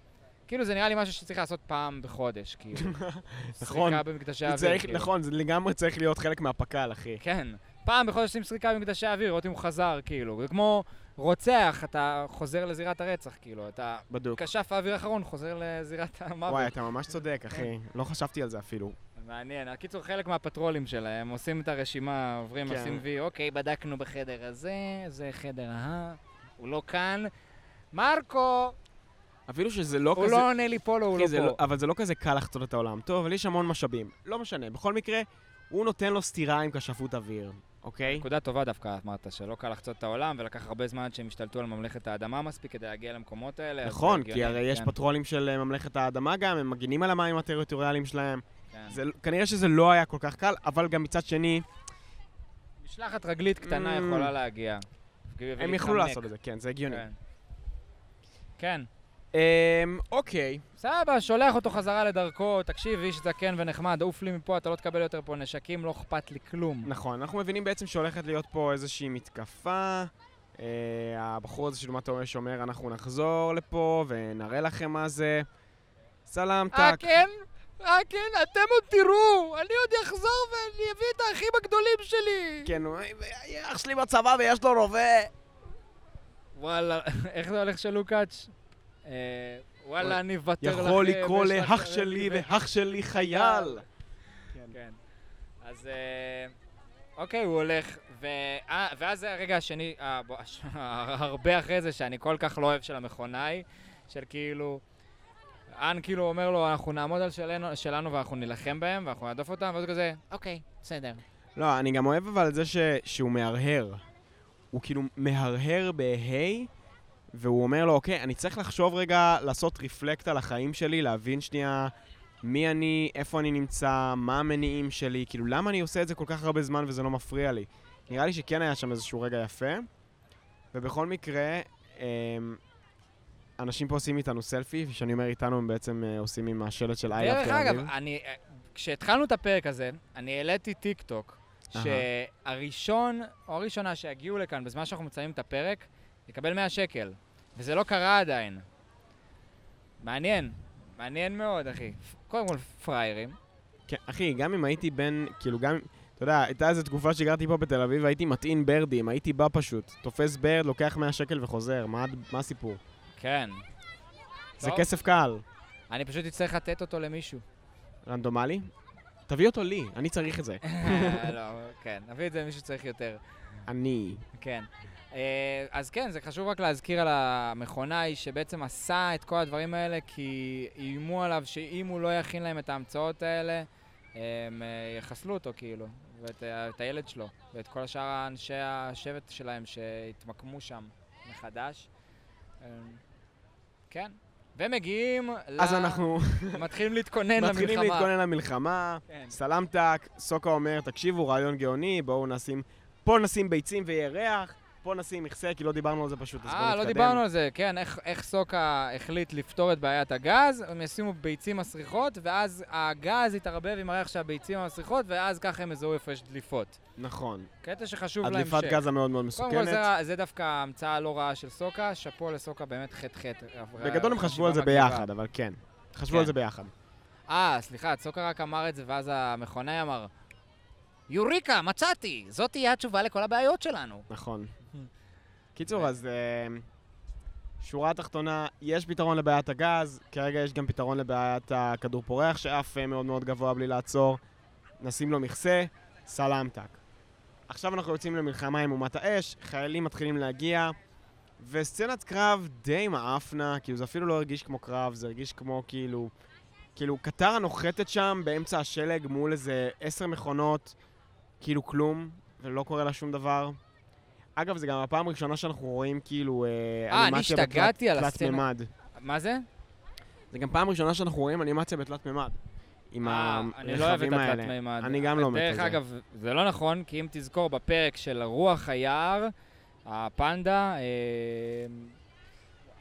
כאילו זה נראה לי משהו שצריך לעשות פעם בחודש, כאילו. נכון. סריקה במקדשי האוויר, כאילו. נכון, זה לגמרי צריך להיות חלק מהפק"ל, אחי. כן. פעם בחודש עושים סריקה במקדשי האוויר, לראות אם הוא חזר, כאילו. זה כמו רוצח, אתה חוזר לזירת הרצח, כאילו. אתה בדוק. כשף האוויר האחרון חוזר לזירת המוות. וואי, אתה ממש צודק, אחי. לא חשבתי על זה אפילו. מעניין. הקיצור, חלק מהפטרולים שלהם, עושים את הרשימה, עוברים, כן. עושים וי, אוקיי, בדקנו בחדר הזה, זה חדר ההא, הוא לא כאן. מרקו! אפילו שזה לא הוא כזה... לא עונה לי פה, לא, הוא לא פה. אבל זה לא כזה קל לחצות את העולם. טוב, אבל יש המון משאבים. לא משנה, בכל מקרה, הוא נותן לו סטירה עם כשפות אוויר, אוקיי? נקודה טובה דווקא, אמרת, שלא קל לחצות את העולם, ולקח הרבה זמן שהם השתלטו על ממלכת האדמה מספיק כדי להגיע למקומות האלה. נכון, כי הרי יש כן, פטרולים של אה, ממלכת האדמה גם, הם מגינים על המים הטריטוריאליים שלהם. כן. זה, כנראה שזה לא היה כל כך קל, אבל גם מצד שני, משלחת רגלית קטנה Mm. יכולה להגיע. הם יכלו לעשות את זה, כן, זה הגיוני. כן. כן. אמ, אוקיי, סבבה, שולח אותו חזרה לדרכו, תקשיב, איש זקן ונחמד, עוף לי מפה, אתה לא תקבל יותר פה נשקים, לא אכפת לי כלום. נכון, אנחנו מבינים בעצם שהולכת להיות פה איזושהי מתקפה. אה, הבחור הזה של אומת העונש אומר, אנחנו נחזור לפה ונראה לכם מה זה. סלאם אה, טאק. כן? אה, כן? אתם עוד תראו! אני עוד אחזור ואני אביא את האחים הגדולים שלי! כן, אח שלי בצבא ויש לו רובה. וואלה, איך זה הולך של לוקאץ'? אה, וואלה, אני אוותר לכם. יכול לקרוא לאח שלי ואח שלי חייל. כן. אז אה, אוקיי, הוא הולך. אה, ואז זה הרגע השני, אה, הרבה אחרי זה, שאני כל כך לא אוהב של המכונאי, של כאילו... אן כאילו אומר לו, אנחנו נעמוד על שלנו, שלנו ואנחנו נילחם בהם, ואנחנו נהדוף אותם, ואז כזה, אוקיי, בסדר. לא, אני גם אוהב אבל את זה ש... שהוא מהרהר. הוא כאילו מהרהר בהיי, והוא אומר לו, אוקיי, אני צריך לחשוב רגע, לעשות רפלקט על החיים שלי, להבין שנייה מי אני, איפה אני נמצא, מה המניעים שלי, כאילו, למה אני עושה את זה כל כך הרבה זמן וזה לא מפריע לי. נראה לי שכן היה שם איזשהו רגע יפה, ובכל מקרה, אמ, אנשים פה עושים איתנו סלפי, וכשאני אומר איתנו, הם בעצם אה, עושים עם השלט של איי דרך אגב, אני, אה, כשהתחלנו את הפרק הזה, אני העליתי טיק טוק. שהראשון או הראשונה שיגיעו לכאן בזמן שאנחנו מציינים את הפרק, יקבל 100 שקל. וזה לא קרה עדיין. מעניין, מעניין מאוד, אחי. קודם כל, פראיירים. כן, אחי, גם אם הייתי בן, כאילו גם, אתה יודע, הייתה איזו תקופה שגרתי פה בתל אביב והייתי מטעין ברדים, הייתי בא פשוט, תופס ברד, לוקח 100 שקל וחוזר, מה, מה הסיפור? כן. זה טוב. כסף קל. אני פשוט אצטרך לתת אותו למישהו. רנדומלי? תביא אותו לי, אני צריך את זה. לא, כן, נביא את זה למישהו שצריך יותר. אני. כן. אה, אז כן, זה חשוב רק להזכיר על המכונאי שבעצם עשה את כל הדברים האלה כי איימו עליו שאם הוא לא יכין להם את ההמצאות האלה, הם אה, יחסלו אותו כאילו, ואת ה- את הילד שלו, ואת כל השאר אנשי השבט שלהם שהתמקמו שם מחדש. אה, כן. ומגיעים אז ל- אנחנו מתחילים להתכונן למלחמה. מתחילים להתכונן למלחמה, כן. סלמתק, סוקה אומר, תקשיבו, רעיון גאוני, בואו נשים, פה נשים ביצים וירח, פה נשים מכסה, כי לא דיברנו על זה פשוט, אז בואו אה, נתקדם. לא דיברנו על זה, כן, איך, איך סוקה החליט לפתור את בעיית הגז, הם ישימו ביצים מסריחות, ואז הגז יתערבב עם הריח של הביצים המסריחות, ואז ככה הם יזהו איפה יש דליפות. נכון. קטע שחשוב להמשך. הדליפת גז המאוד מאוד קודם כל מסוכנת. זה, זה דווקא המצאה לא רעה של סוקה, שאפו לסוקה באמת חטא חטא. בגדול הם חשבו על זה ביחד, אבל כן. חשבו כן. על זה ביחד. אה, סליחה, סוקה רק אמר את זה, ואז המכונאי אמר, יוריקה, מצאתי! זאת תהיה התשובה לכל הבעיות שלנו. נכון. קיצור, אז אה, שורה התחתונה, יש פתרון לבעיית הגז, כרגע יש גם פתרון לבעיית הכדור פורח שעף אה, מאוד מאוד גבוה בלי לעצור. נשים לו מכסה, סלמתק. עכשיו אנחנו יוצאים למלחמה עם אומת האש, חיילים מתחילים להגיע, וסצנת קרב די מעפנה, כאילו זה אפילו לא הרגיש כמו קרב, זה הרגיש כמו כאילו כאילו, קטרה נוחתת שם באמצע השלג מול איזה עשר מכונות, כאילו כלום, ולא קורה לה שום דבר. אגב, זה גם הפעם הראשונה שאנחנו רואים כאילו אה, אה, אני אנימציה השתגעתי על בתלת הסצנה. מה זה? זה גם פעם ראשונה שאנחנו רואים אנימציה בתלת מימד. עם אה, אני לא אוהב את הרכבים האלה. התלת מימד. אני גם לא מת על דרך זה. אגב, זה לא נכון, כי אם תזכור בפרק של רוח היער, הפנדה, אה,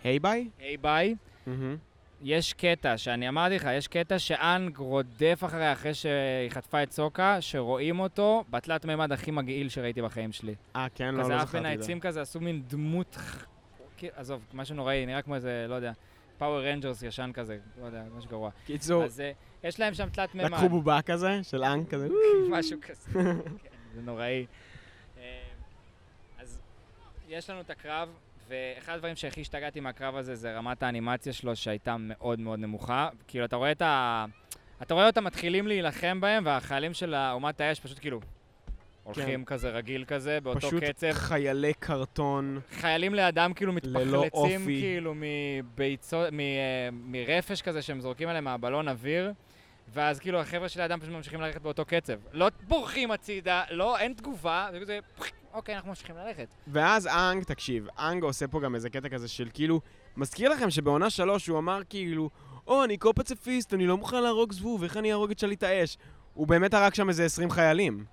היי ביי? היי ביי, מהמם. יש קטע, שאני אמרתי לך, יש קטע שאנג רודף אחריה אחרי שהיא חטפה את סוקה, שרואים אותו בתלת מימד הכי מגעיל שראיתי בחיים שלי. אה, כן, לא, כזה לא בין זכרתי את זה. העצים כזה, עשו מין דמות, עזוב, משהו נוראי, נראה כמו איזה, לא יודע, Power Rangers ישן כזה, לא יודע, משהו גרוע. קיצור, אז אה, יש להם שם תלת מימד. לקחו בובה כזה, של אנג כזה. משהו כזה. כן, זה נוראי. אה, אז יש לנו את הקרב, ואחד הדברים שהכי השתגעתי מהקרב הזה זה רמת האנימציה שלו שהייתה מאוד מאוד נמוכה. כאילו, אתה רואה את ה... אתה רואה אותם מתחילים להילחם בהם, והחיילים של אומת האש פשוט כאילו הולכים כזה רגיל כזה, באותו פשוט קצב. חיילי קרטון. חיילים לידם כאילו מתפחלצים. כאילו מביצות, מ, אה, מרפש כזה שהם זורקים עליהם מהבלון אוויר, ואז כאילו החבר'ה שלידם פשוט ממשיכים ללכת באותו קצב. לא בורחים הצידה, לא, אין תגובה, זה כזה, אוקיי, אנחנו ממשיכים ללכת. ואז אנג, תקשיב, אנג עושה פה גם איזה קטע כזה של כאילו, מזכיר לכם שבעונה שלוש הוא אמר כאילו, או, אני קו-פציפיסט, אני לא מוכן להרוג זבוב, איך אני אהרוג את שליט האש? הוא באמת הרג שם איזה 20 חיילים.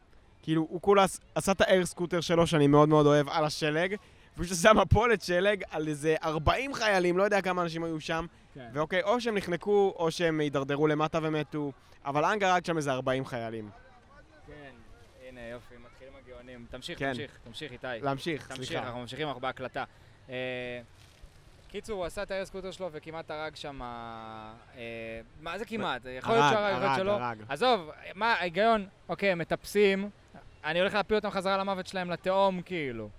כאילו, הוא כולה עש- עשה את ה air scooter שלו, שאני מאוד מאוד אוהב, על השלג, ופשוט עשה מפולת שלג על איזה 40 חיילים, לא יודע כמה אנשים היו שם, ואוקיי, או שהם נחנקו, או שהם הידרדרו למטה ומתו, אבל אנג הרג שם איזה 40 חיילים. כן, הנה יופי, מתחילים הגאונים. תמשיך, כן. תמשיך, תמשיך איתי. להמשיך, תמשיך, סליחה. אנחנו ממשיכים, אנחנו בהקלטה. אה, קיצור, הוא עשה את ה air scooter שלו וכמעט הרג שם... אה, מה זה כמעט? יכול להיות הרג, שהוא הרג, להיות הרג. עזוב, מה ההיגיון? אוקיי, מטפסים, אני הולך להפיל אותם חזרה למוות שלהם לתהום, כאילו.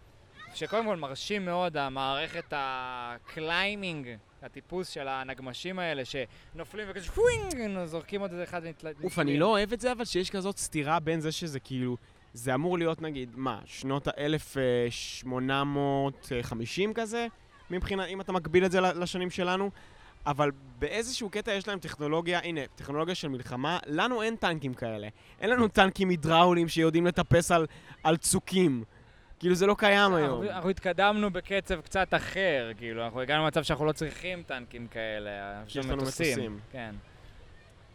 שקודם כל מרשים מאוד המערכת ה climbing, הטיפוס של הנגמשים האלה, שנופלים וכזה שווינג, זורקים עוד איזה אחד ונתל... אוף, אני לא אוהב את זה, אבל שיש כזאת סתירה בין זה שזה כאילו... זה אמור להיות נגיד, מה, שנות ה-1850 כזה? מבחינת, אם אתה מקביל את זה לשנים שלנו? אבל באיזשהו קטע יש להם טכנולוגיה, הנה, טכנולוגיה של מלחמה, לנו אין טנקים כאלה. אין לנו טנקים הידראוליים שיודעים לטפס על, על צוקים. כאילו זה לא קיים היום. אנחנו, התקדמנו בקצב קצת אחר, כאילו, אנחנו הגענו למצב שאנחנו לא צריכים טנקים כאלה, יש לנו מטוסים. כן.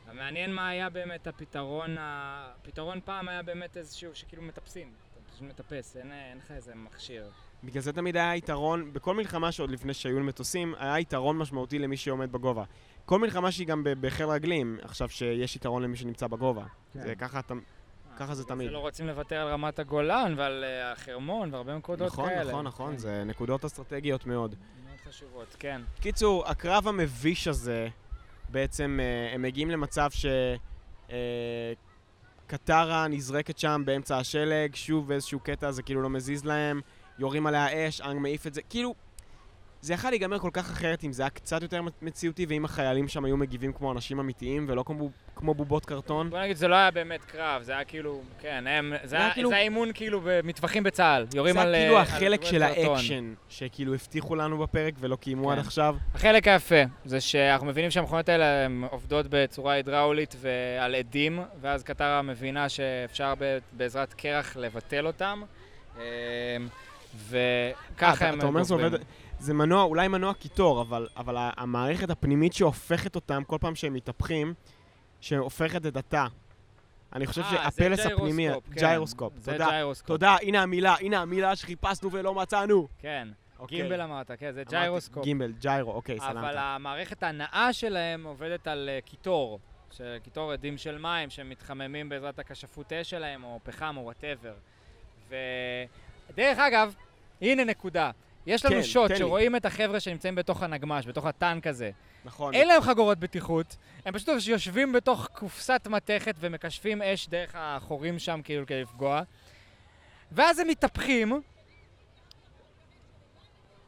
המעניין מה היה באמת הפתרון, הפתרון פעם היה באמת איזשהו שכאילו מטפסים, אתה פשוט מטפס, אין, לך איזה מכשיר. בגלל זה תמיד היה יתרון, בכל מלחמה שעוד לפני שהיו מטוסים, היה יתרון משמעותי למי שעומד בגובה. כל מלחמה שהיא גם בחיל רגלים, עכשיו שיש יתרון למי שנמצא בגובה. זה ככה אתה... ככה זה תמיד. לא רוצים לוותר על רמת הגולן ועל אה, החרמון והרבה נקודות נכון, כאלה. נכון, נכון, כן, זה נקודות אסטרטגיות מאוד. מאוד חשובות, כן. קיצור, הקרב המביש הזה, בעצם אה, הם מגיעים למצב ש... אה, קטרה נזרקת שם באמצע השלג, שוב באיזשהו קטע זה כאילו לא מזיז להם, יורים עליה אש, אנג מעיף את זה, כאילו... זה יכול להיגמר כל כך אחרת אם זה היה קצת יותר מציאותי ואם החיילים שם היו מגיבים כמו אנשים אמיתיים ולא כמו, כמו בובות קרטון. בוא נגיד, זה לא היה באמת קרב, זה היה כאילו, כן, הם, זה היה היה כאילו- זה היה אימון כאילו במטווחים בצה"ל, יורים זה על... היה כאילו אה, החלק על של. האקשן שכאילו הבטיחו לנו בפרק ולא קיימו עד כן. עכשיו. החלק היפה זה שאנחנו מבינים שהמכונות האלה עובדות בצורה הידראולית ועל אדים, ואז קטרה מבינה שאפשר בעזרת קרח לבטל אותם, אה, וככה אה, הם אתה אומר זה. עובד, זה מנוע, אולי מנוע קיטור, אבל, אבל המערכת הפנימית שהופכת אותם כל פעם שהם מתהפכים, שהופכת את התא. אני חושב אה, שהפלס הפנימי, ג'יירוסקופ, כן. ג'יירוסקופ, זה תודה. ג'יירוסקופ, תודה, הנה המילה, הנה המילה שחיפשנו ולא מצאנו. כן. אוקיי. gimbal אמרת, כן, זה ג'יירוסקופ. gimbal, gyro, אוקיי, אבל סלמת. המערכת ההנעה שלהם עובדת על אה, קיטור, של קיטור אדים של מים שמתחממים בעזרת הכשפות אש שלהם, או פחם, או whatever. ודרך אגב, הנה נקודה. יש לנו כן, שוט תן לי. שרואים את החבר'ה שנמצאים בתוך הנגמש, בתוך הטנק הזה. נכון. אין להם חגורות בטיחות, הם פשוט יושבים בתוך קופסת מתכת ומקשפים אש דרך החורים שם כאילו כדי לפגוע. ואז הם מתהפכים,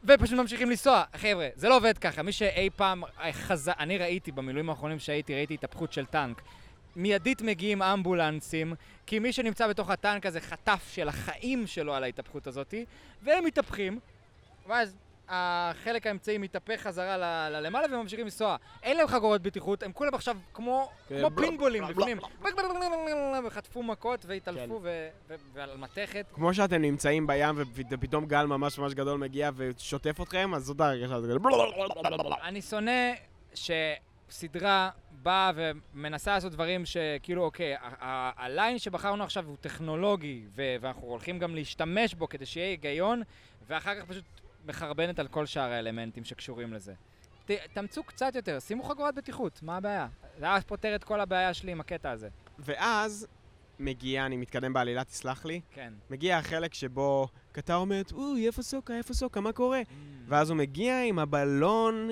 ופשוט ממשיכים לנסוע. חבר'ה, זה לא עובד ככה. מי שאי פעם חזה... אני ראיתי במילואים האחרונים שהייתי, ראיתי התהפכות של טנק. מיידית מגיעים אמבולנסים, כי מי שנמצא בתוך הטנק הזה חטף של החיים שלו על ההתהפכות הזאתי, והם מתהפכים, ואז החלק האמצעי מתהפך חזרה ל- ללמעלה והם ממשיכים לנסוע. אין להם חגורות בטיחות, הם כולם עכשיו כמו כן, כמו בלה, פינבולים בלה, לפנים. וחטפו מכות והתעלפו ו- ו- ועל מתכת. כמו שאתם נמצאים בים ופתאום גל ממש ממש גדול מגיע ושוטף אתכם, אז זאת הרגשה הזאת. אני שונא שסדרה באה ומנסה לעשות דברים שכאילו, אוקיי, ה- ה- הליין שבחרנו עכשיו הוא טכנולוגי, ואנחנו הולכים גם להשתמש בו כדי שיהיה היגיון, ואחר כך פשוט מחרבנת על כל שאר האלמנטים שקשורים לזה. ת, תאמצו קצת יותר, שימו חגורת בטיחות, מה הבעיה? זה היה פותר את כל הבעיה שלי עם הקטע הזה. ואז מגיע, אני מתקדם בעלילה, תסלח לי, כן. מגיע החלק שבו קטר אומרת, אוי, איפה סוקה, איפה סוקה, מה קורה? ואז הוא מגיע עם הבלון,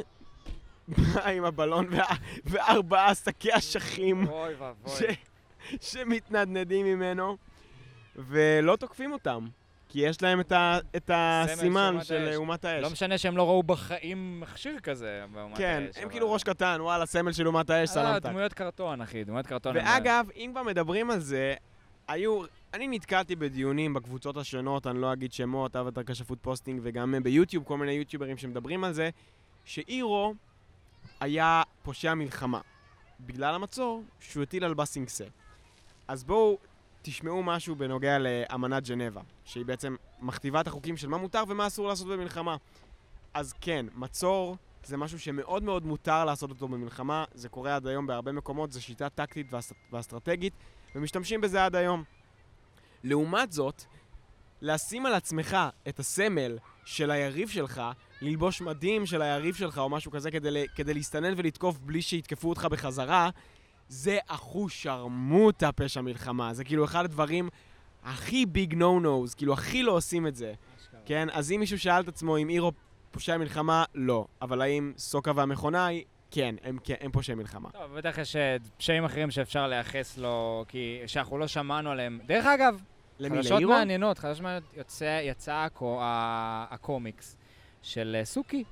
עם הבלון וה- וארבעה שקי אשכים אוי ואבוי. ש- שמתנדנדים ממנו, ולא תוקפים אותם, כי יש להם את ה- את הסימן של. אומת האש. לא משנה שהם לא ראו בחיים מכשיר כזה באומת כן, האש, הם אבל- כאילו ראש קטן, וואלה, סמל של אומת האש, אה, סלמת. דמויות קרטון, אחי, דמויות קרטון. הם- ואגב, אם כבר מדברים על זה, היו... אני נתקלתי בדיונים בקבוצות השונות, אני לא אגיד שמות, אבטר כשפות posting, וגם ביוטיוב, כל מיני יוטיוברים שמדברים על זה, שאירו היה פושע מלחמה. בגלל המצור שהוא הטיל על בסינגסה. אז בואו תשמעו משהו בנוגע לאמנת ג'נבה, שהיא בעצם מכתיבה את החוקים של מה מותר ומה אסור לעשות במלחמה. אז כן, מצור זה משהו שמאוד מאוד מותר לעשות אותו במלחמה, זה קורה עד היום בהרבה מקומות, זו שיטה טקטית ואס- ואסטרטגית, ומשתמשים בזה עד היום. לעומת זאת, לשים על עצמך את הסמל של היריב שלך, ללבוש מדים של היריב שלך או משהו כזה כדי, כדי להסתנן ולתקוף בלי שיתקפו אותך בחזרה, זה אחוש שרמוטה פשע מלחמה. זה כאילו אחד הדברים הכי ביג נו נוז, כאילו הכי לא עושים את זה. כן? אז אם מישהו שאל את עצמו אם אירו פושע מלחמה, לא. אבל האם סוקה והמכונאי, כן, הם, כן, הם פושעי מלחמה. טוב, בטח יש אה, פשעים אחרים שאפשר לייחס לו, כי שאנחנו לא שמענו עליהם. דרך אגב, למי, חדשות לאירו? מעניינות, חדשות מעניינות, יוצא, יצא הקו, הקומיקס של אה, סוקי.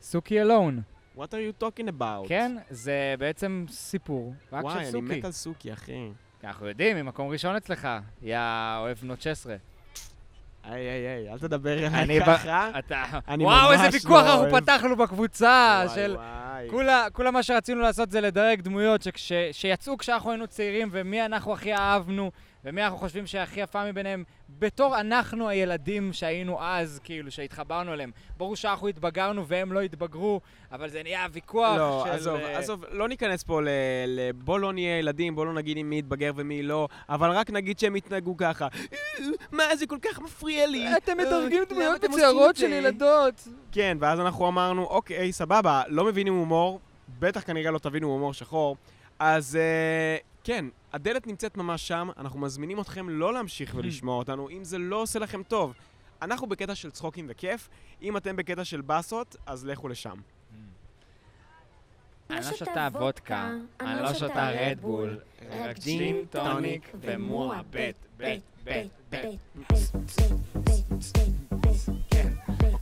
סוקי אלון, What are you talking about? כן? זה בעצם סיפור, רק וואי, של אני סוקי. מת על סוקי, אחי. אנחנו יודעים, ממקום ראשון אצלך, יא אוהב בנות 16. היי, היי, היי, אל תדבר אני אליי ככה. אתה... אני וואו, איזה ממש ויכוח לא אנחנו. פתחנו בקבוצה וואי, של... וואי. כולה, כולה מה שרצינו לעשות זה לדרג דמויות שיצאו כשאנחנו היינו צעירים, ומי אנחנו הכי אהבנו, ומי אנחנו חושבים שהכי יפה מביניהם, בתור אנחנו הילדים שהיינו אז, כאילו, שהתחברנו אליהם. ברור שאנחנו התבגרנו והם לא התבגרו, אבל זה נהיה ויכוח לא, של... עזוב, אה, עזוב, לא ניכנס פה ל... ל- בוא לא נהיה ילדים, בוא לא נגיד מי יתבגר ומי לא, אבל רק נגיד שהם יתנהגו ככה. מה, זה כל כך מפריע לי. אתם אה, מדרגים דמויות את של זה?" ילדות. כן, ואז אנחנו אמרנו, אוקיי, סבבה, לא מבינים הומור, בטח כנראה לא תבינו הומור שחור, אז אה, כן, הדלת נמצאת ממש שם, אנחנו מזמינים אתכם לא להמשיך ולשמוע אותנו, אם זה לא עושה לכם טוב. אנחנו בקטע של צחוקים וכיף, אם אתם בקטע של באסות, אז לכו לשם. אני לא שותה וודקה, אני לא שותה רדבול, רק ג'ין, טוניק ומועה, בית, בית, בית, בית.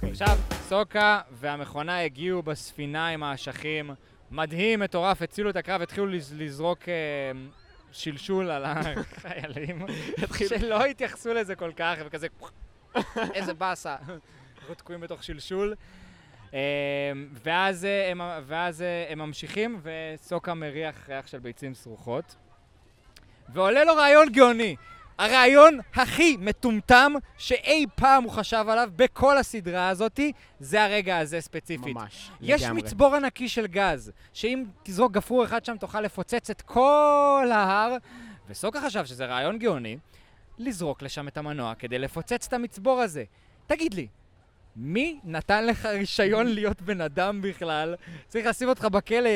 עכשיו, סוקה והמכונה הגיעו בספינה עם האשכים. מדהים, מטורף, הצילו את הקרב, התחילו לז- לזרוק אה, שלשול על החיילים, שלא התייחסו לזה כל כך, וכזה, איזה באסה. אנחנו תקועים בתוך שלשול. אה, ואז, אה, הם, ואז אה, הם ממשיכים, וסוקה מריח ריח של ביצים סרוחות. ועולה לו רעיון גאוני. הרעיון הכי מטומטם שאי פעם הוא חשב עליו בכל הסדרה הזאתי, זה הרגע הזה ספציפית. ממש, יש לגמרי. מצבור ענקי של גז, שאם תזרוק גפרור אחד שם תוכל לפוצץ את כל ההר, וסוקה חשב שזה רעיון גאוני, לזרוק לשם את המנוע כדי לפוצץ את המצבור הזה. תגיד לי, מי נתן לך רישיון להיות בן אדם בכלל? צריך לשים אותך בכלא,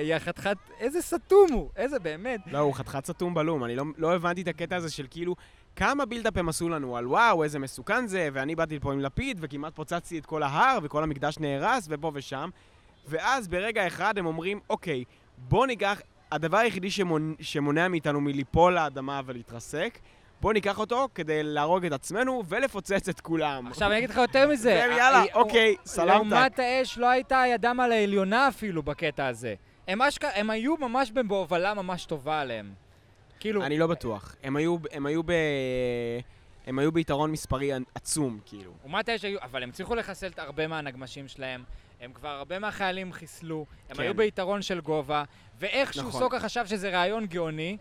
יא, חתיכת... איזה סתום הוא! איזה באמת. לא, הוא חתיכת סתום בלום. אני לא, לא הבנתי את הקטע הזה של כאילו, כמה בילדאפ הם עשו לנו על וואו, איזה מסוכן זה, ואני באתי לפה עם לפיד, וכמעט פוצצתי את כל ההר, וכל המקדש נהרס, ופה ושם. ואז ברגע אחד הם אומרים, אוקיי, בוא ניקח, הדבר היחידי שמונ, שמונע מאיתנו מליפול לאדמה ולהתרסק, בוא ניקח אותו כדי להרוג את עצמנו ולפוצץ את כולם. עכשיו אני אגיד לך יותר מזה. יאללה, אה, אוקיי, סלמת. לעומת האש לא הייתה ידם על העליונה אפילו בקטע הזה. הם, אשכרה, הם היו ממש בהובלה ממש טובה עליהם. כאילו, אני לא בטוח. הם היו, הם היו ב... הם היו ביתרון מספרי עצום, כאילו. אומת האש היו, אבל הם הצליחו לחסל את הרבה מהנגמשים שלהם. הם כבר הרבה מהחיילים חיסלו, הם כן. היו ביתרון של גובה, ואיכשהו נכון. סוקה חשב שזה רעיון גאוני,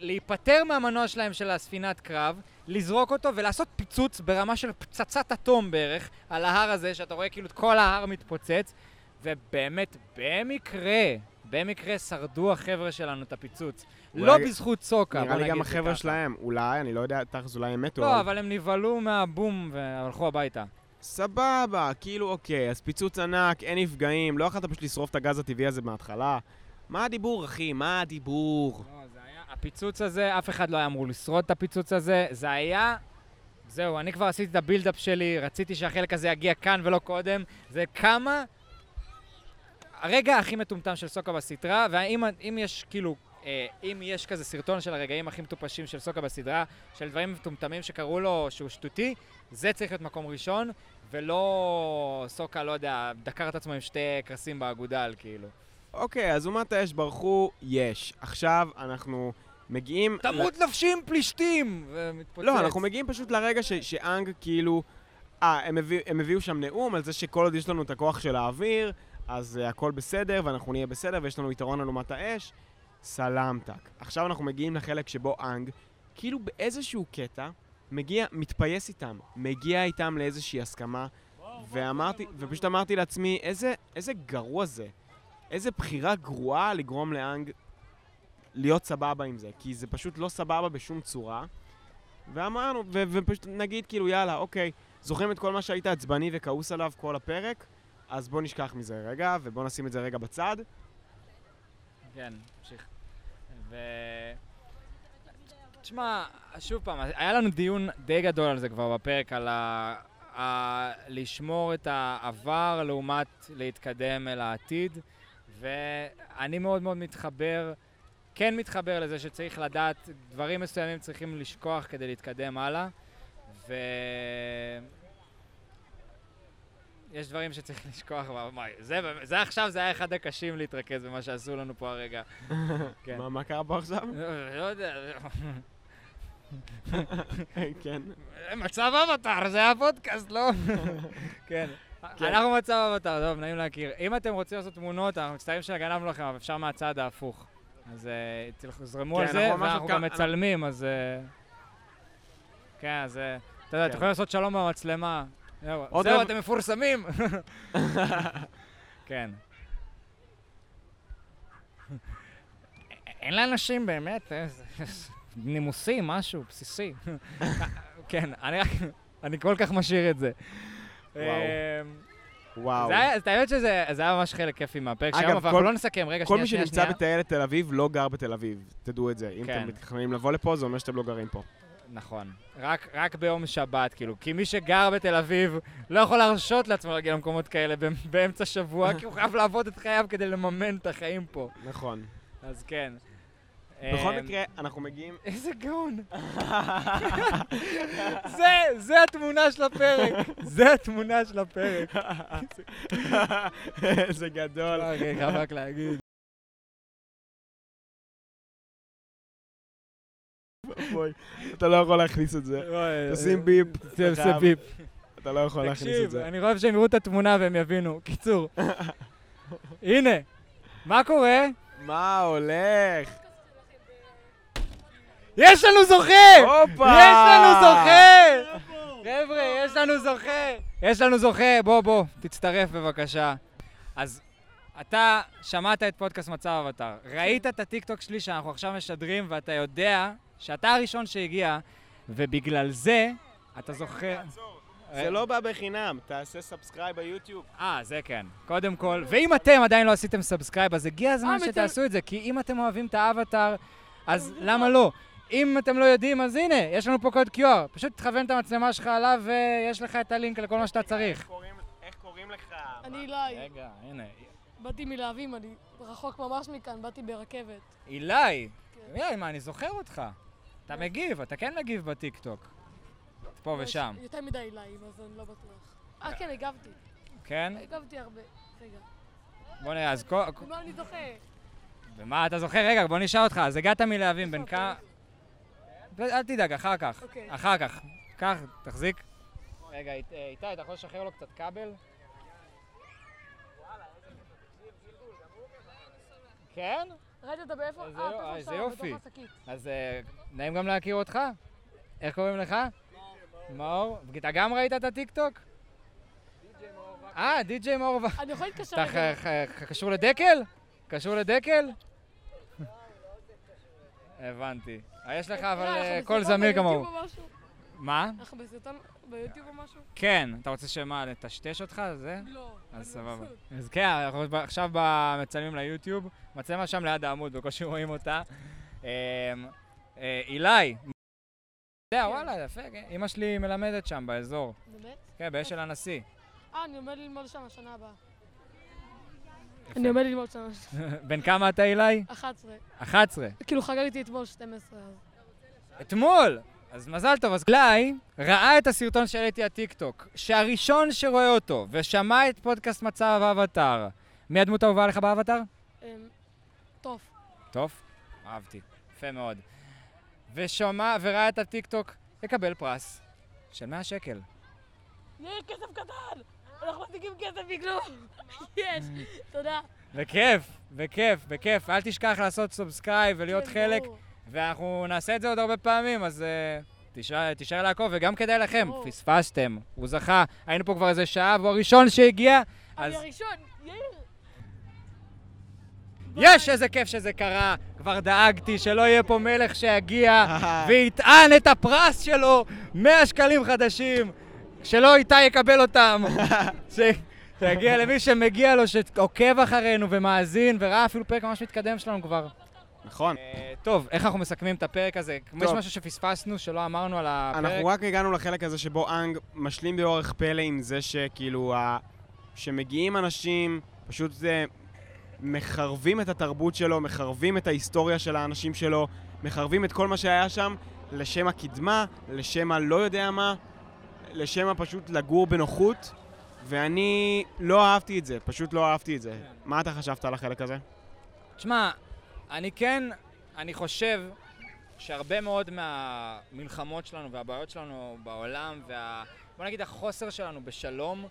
להיפטר מהמנוע שלהם של הספינת קרב, לזרוק אותו ולעשות פיצוץ ברמה של פצצת אטום בערך על ההר הזה, שאתה רואה כאילו את כל ההר מתפוצץ, ובאמת, במקרה, במקרה שרדו החבר'ה שלנו את הפיצוץ. לא בזכות סוקה, נראה לי גם החבר'ה. שלהם, אולי, אני לא יודע, תכלס אולי הם מתו. לא, אבל הם נבהלו מהבום והלכו הביתה. סבבה, כאילו אוקיי, אז פיצוץ ענק, אין נפגעים, לא יכולת פשוט לשרוף את הגז הטבעי הזה מההתחלה. מה הדיבור, אחי? מה הדיבור? לא, זה. הפיצוץ הזה, אף אחד לא היה אמור לשרוד את הפיצוץ הזה. זה היה... זהו, אני כבר עשיתי את הבילדאפ שלי, רציתי שהחלק הזה יגיע כאן ולא קודם. זה כמה... הרגע הכי מטומטם של סוקה בסדרה, ואם אם יש כאילו... אה, אם יש כזה סרטון של הרגעים הכי מטופשים של סוקה בסדרה, של דברים מטומטמים שקראו לו שהוא שטותי, זה צריך להיות מקום ראשון, ולא סוקה, לא יודע, דקר את עצמו עם שתי קרסים באגודל, כאילו. אוקיי, אז אומת האש ברחו, יש. עכשיו אנחנו מגיעים... תמות נפשי עם פלישתים! ומתפוצץ. לא, אנחנו מגיעים פשוט לרגע ש- שאנג כאילו... אה, הם, הביא, הם הביאו שם נאום על זה שכל עוד יש לנו את הכוח של האוויר, אז uh, הכל בסדר ואנחנו נהיה בסדר ויש לנו יתרון על אומת האש. סלמתק. עכשיו אנחנו מגיעים לחלק שבו אנג, כאילו באיזשהו קטע, מגיע, מתפייס איתם, מגיע איתם לאיזושהי הסכמה, ואמרתי, ופשוט אמרתי לעצמי, איזה, איזה גרוע זה. איזה בחירה גרועה לגרום לאנג להיות סבבה עם זה, כי זה פשוט לא סבבה בשום צורה. ואמרנו, ו- ופשוט נגיד כאילו, יאללה, אוקיי, זוכרים את כל מה שהיית עצבני וכעוס עליו כל הפרק? אז בוא נשכח מזה רגע, ובוא נשים את זה רגע בצד. כן, תמשיך. ו... תשמע, שוב פעם, היה לנו דיון די גדול על זה כבר בפרק, על ה... ה... לשמור את העבר לעומת להתקדם אל העתיד, ואני מאוד מאוד מתחבר, כן מתחבר לזה שצריך לדעת, דברים מסוימים צריכים לשכוח כדי להתקדם הלאה, ו... יש דברים שצריך לשכוח, מה, זה, זה עכשיו, זה היה אחד הקשים להתרכז במה שעשו לנו פה הרגע. כן. מה, מה קרה פה עכשיו? לא לא יודע, כן. מצב אבטר, זה היה פודקאסט, לא? כן. כן. אנחנו מצב אבטר, טוב, נעים להכיר. אם אתם רוצים לעשות תמונות, אנחנו מצטערים שגנבנו לכם, אבל אפשר מהצד ההפוך. אז אה, תזרמו כן, על זה, ואנחנו גם מצלמים, אז... אה, כן, אז... אה, אתה יודע, אתם כן. יכולים לעשות שלום במצלמה. זהו, אתם מפורסמים! כן. אין לאנשים באמת נימוסים, משהו בסיסי. כן, אני. אני כל כך משאיר את זה. וואו. אמ. זה האמת שזה זה היה ממש חלק כיפי מהפרק שלנו, אבל אנחנו כל- לא נסכם. רגע, כל שנייה, מי שנייה, שנמצא שנייה. בטיילת תל אביב לא גר בתל אביב, תדעו את זה. אם כן. אתם מתכננים לבוא לפה, זה אומר שאתם לא גרים פה. נכון. רק, רק ביום שבת, כאילו. כי מי שגר בתל אביב לא יכול להרשות לעצמו להגיע למקומות כאלה באמ- באמצע שבוע, כי הוא חייב לעבוד את חייו כדי לממן את החיים פה. נכון. אז כן. בכל אמ, מקרה, אנחנו מגיעים... איזה גאון. זה, זה התמונה של הפרק. זה התמונה של הפרק. זה גדול. אוקיי, חייב רק להגיד. בואי, אתה לא יכול להכניס את זה. תשים ביפ. תעשה ביפ. אתה לא יכול להכניס את תקשיב, זה. אני חושב שהם יראו את התמונה והם יבינו. קיצור. הנה, מה קורה? מה הולך? יש לנו זוכה! הופה! יש לנו זוכה! חבר'ה, יש לנו זוכה! יש לנו זוכה, בוא, בוא, תצטרף בבקשה. אז אתה שמעת את פודקאסט מצב אבטר, ראית את הטיקטוק שלי שאנחנו עכשיו משדרים, ואתה יודע שאתה הראשון שהגיע, ובגלל זה אתה זוכה... זה לא בא בחינם, תעשה subscribe ביוטיוב. אה, זה כן. קודם כל, ואם אתם עדיין לא עשיתם subscribe, אז הגיע הזמן אה. שתעשו את זה, כי אם אתם אוהבים את האבטר, אז למה לא? אם אתם לא יודעים, אז הנה, יש לנו פה קוד QR. פשוט תכוון את המצלמה שלך עליו, ויש לך את הלינק לכל מה שאתה צריך. איך קוראים לך? אני אילי, רגע, הנה. באתי מלהבים, אני רחוק ממש מכאן, באתי ברכבת. אילי! אילי, מה, אני זוכר אותך. אתה מגיב, אתה כן מגיב בטיקטוק. פה יש ושם, יותר מדי איליים, אז אני לא בטוח. אה, כן, הגבתי. כן? הגבתי הרבה. רגע. בוא נראה, אז כל... במה אני זוכה? ומה אתה זוכר? רגע, בוא נשאל אותך, אז הגעת מלהבים, בן כמה... אל תדאג, אחר כך. אוקיי. אחר כך. קח, תחזיק. רגע, אית- איתי, אתה יכול לשחרר לו קצת כבל? כן? ראית אותה באיפה? אה, איזה שם, יופי. בתוך השקית. אז אה, נעים גם להכיר אותך. איך קוראים לך? מאור. אתה גם ראית את הטיקטוק? אה, די.ג'יי מאור. אני יכול להתקשר אתה? ח- ח- קשור לדקל? קשור לדקל? הבנתי. אה, יש לך אבל אה, אה, קול בסרטון זמיר כמוהו. מה? אנחנו בסרטון ביוטיוב או משהו? כן. אתה רוצה שמה, לטשטש אותך? זה? לא. אז אני סבבה. אז כן, אנחנו עכשיו מצלמים ליוטיוב, מצלמה שם ליד העמוד, בקושי רואים אותה. אמ, אה, אילי. יודע, וואלה, יפה, כן. אמא שלי מלמדת שם באזור. באמת? כן, באשל הנשיא. אה, אני עומד ללמוד שם השנה הבאה. אני עומד ללמוד שם. בן כמה אתה, אילי? 11. 11. כאילו חגגתי אתמול 12. אז- אתמול! אז מזל טוב. אז אילי ראה את הסרטון שהעליתי הטיקטוק, שהראשון שרואה אותו ושמע את פודקאסט מצב האבטר. מי הדמות האהובה עליך באבטר? אמ, טוב. טוב, אהבתי. יפה מאוד. ושמע וראה את הטיקטוק, יקבל פרס של 100 שקל. כסף קטן! אנחנו משיגים כסף מכלום! יש! תודה. בכיף, בכיף, בכיף. אל תשכח לעשות subscribe ולהיות כן, חלק. ואנחנו נעשה את זה עוד הרבה פעמים, אז אה, תישאר, לעקוב, וגם כדאי לכם. פספסתם, הוא זכה, היינו פה כבר איזה שעה, והוא הראשון שהגיע, אז אני הראשון! יאיר! יש איזה כיף שזה קרה, כבר דאגתי שלא יהיה פה מלך שיגיע ויטען את הפרס שלו, 100 שקלים חדשים, שלא איתי יקבל אותם. ש... שיגיע למי שמגיע לו, שעוקב אחרינו ומאזין, וראה אפילו פרק ממש מתקדם שלנו כבר. נכון. אה, טוב, איך אנחנו מסכמים את הפרק הזה? יש טוב. משהו שפספסנו, שלא אמרנו על הפרק? אנחנו רק הגענו לחלק הזה שבו אנג משלים באורך פלא עם זה שכאילו, ה... שמגיעים אנשים, פשוט זה... מחרבים את התרבות שלו, מחרבים את ההיסטוריה של האנשים שלו, מחרבים את כל מה שהיה שם לשם הקדמה, לשם הלא יודע מה, לשם הפשוט לגור בנוחות, ואני לא אהבתי את זה, פשוט לא אהבתי את זה. מה אתה חשבת על החלק הזה? תשמע, אני כן, אני חושב שהרבה מאוד מהמלחמות שלנו והבעיות שלנו בעולם, וה... בוא נגיד החוסר שלנו בשלום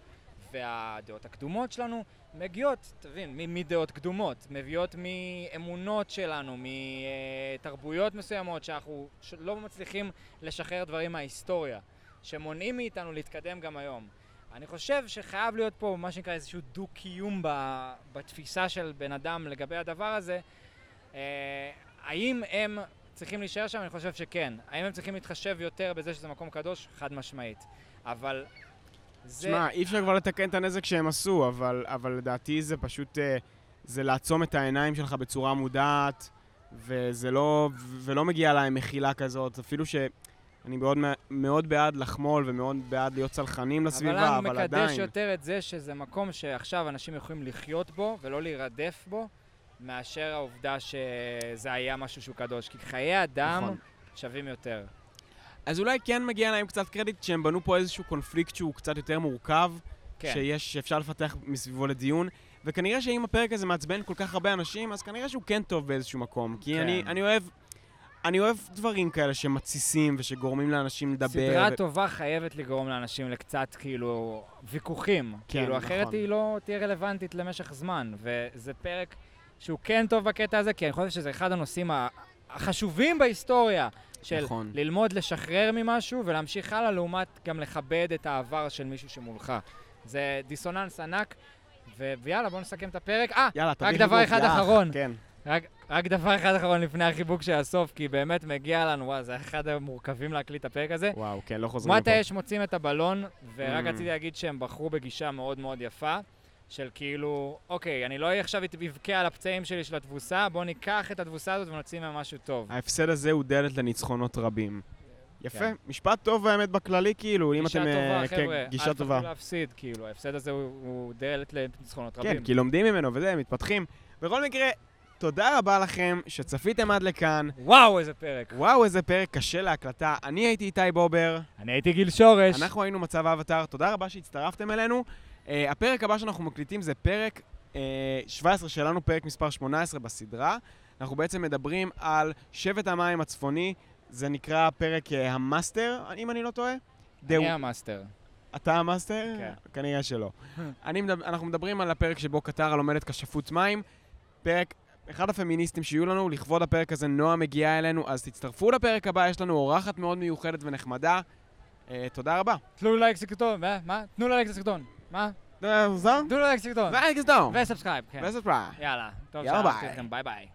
והדעות הקדומות שלנו, מגיעות, תבין, מדעות קדומות, מביאות מאמונות שלנו, מתרבויות מסוימות שאנחנו לא מצליחים לשחרר דברים מההיסטוריה, שמונעים מאיתנו להתקדם גם היום. אני חושב שחייב להיות פה מה שנקרא איזשהו דו-קיום בתפיסה של בן אדם לגבי הדבר הזה. אה, האם הם צריכים להישאר שם? אני חושב שכן. האם הם צריכים להתחשב יותר בזה שזה מקום קדוש? חד משמעית. אבל זה... שמע, אי אפשר כבר לתקן את הנזק שהם עשו, אבל, אבל לדעתי זה פשוט, אה, זה לעצום את העיניים שלך בצורה מודעת, וזה לא, ולא מגיע להם מחילה כזאת, אפילו שאני מאוד, מאוד בעד לחמול ומאוד בעד להיות צלחנים לסביבה, אבל, אבל אני עדיין. מקדש יותר את זה שזה מקום שעכשיו אנשים יכולים לחיות בו ולא להירדף בו, מאשר העובדה שזה היה משהו שהוא קדוש. כי חיי אדם נכון. שווים יותר. אז אולי כן מגיע להם קצת קרדיט שהם בנו פה איזשהו קונפליקט שהוא קצת יותר מורכב, כן. שיש, שאפשר לפתח מסביבו לדיון, וכנראה שאם הפרק הזה מעצבן כל כך הרבה אנשים, אז כנראה שהוא כן טוב באיזשהו מקום. כי כן. אני, אני אוהב... אני אוהב דברים כאלה שמתסיסים ושגורמים לאנשים לדבר. סדרה ו- טובה חייבת לגרום לאנשים לקצת, כאילו, ויכוחים. כן, כאילו, אחרת נכון. היא לא תהיה רלוונטית למשך זמן. וזה פרק שהוא כן טוב בקטע הזה, כי אני חושב שזה אחד הנושאים החשובים בהיסטוריה. של נכון. ללמוד לשחרר ממשהו ולהמשיך הלאה, לעומת גם לכבד את העבר של מישהו שמולך. זה דיסוננס ענק, ו- ויאללה, בואו נסכם את הפרק. אה, יאללה, רק דבר אחד יאח. אחרון. כן. רק, רק דבר אחד אחרון לפני החיבוק של הסוף, כי באמת מגיע לנו, וואי, זה אחד המורכבים להקליט את הפרק הזה. וואו, כן, לא חוזרים לפה. האש מוצאים את הבלון, ורק Mm. רציתי להגיד שהם בחרו בגישה מאוד מאוד יפה, של כאילו, אוקיי, אני לא עכשיו אבכה על הפצעים שלי של התבוסה, בואו ניקח את התבוסה הזאת ונוציא ממנה משהו טוב. ההפסד הזה הוא דלת לניצחונות רבים. יפה, כן. משפט טוב האמת בכללי, כאילו, אם אתם... טובה, אה, כן, חבר'ה, גישה אל טובה. תפחדו להפסיד, כאילו, ההפסד הזה הוא- הוא דלת לניצחונות כן, רבים. כי לומדים ממנו וזה, מתפתחים. בכל מקרה, תודה רבה לכם שצפיתם עד לכאן. וואו, איזה פרק. וואו, איזה פרק קשה להקלטה. אני הייתי איתי בובר, אני הייתי גיל שורש. אנחנו היינו מצב האבטר, תודה רבה שהצטרפתם אלינו. אה, הפרק הבא שאנחנו מקליטים זה פרק אה, 17 שלנו, פרק מספר 18 בסדרה. אנחנו בעצם מדברים על שבט המים הצפוני, זה נקרא פרק אה, המאסטר, אם אני לא טועה. The- אני המאסטר. אתה המאסטר? כן. כנראה שלא. אני מדבר, אנחנו מדברים על הפרק שבו קטרה לומדת כשפות מים. פרק, אחד הפמיניסטים שיהיו לנו, לכבוד הפרק הזה נועה מגיעה אלינו, אז תצטרפו לפרק הבא, יש לנו אורחת מאוד מיוחדת ונחמדה. אה, תודה רבה. תנו לייק סרטון, מה? תנו לייק סרטון. מה? אה? תנו לייק סרטון. ולייק סדום. ו subscribe, כן. ו subscribe. יאללה. טוב, יאללה, ביי. ביי ביי.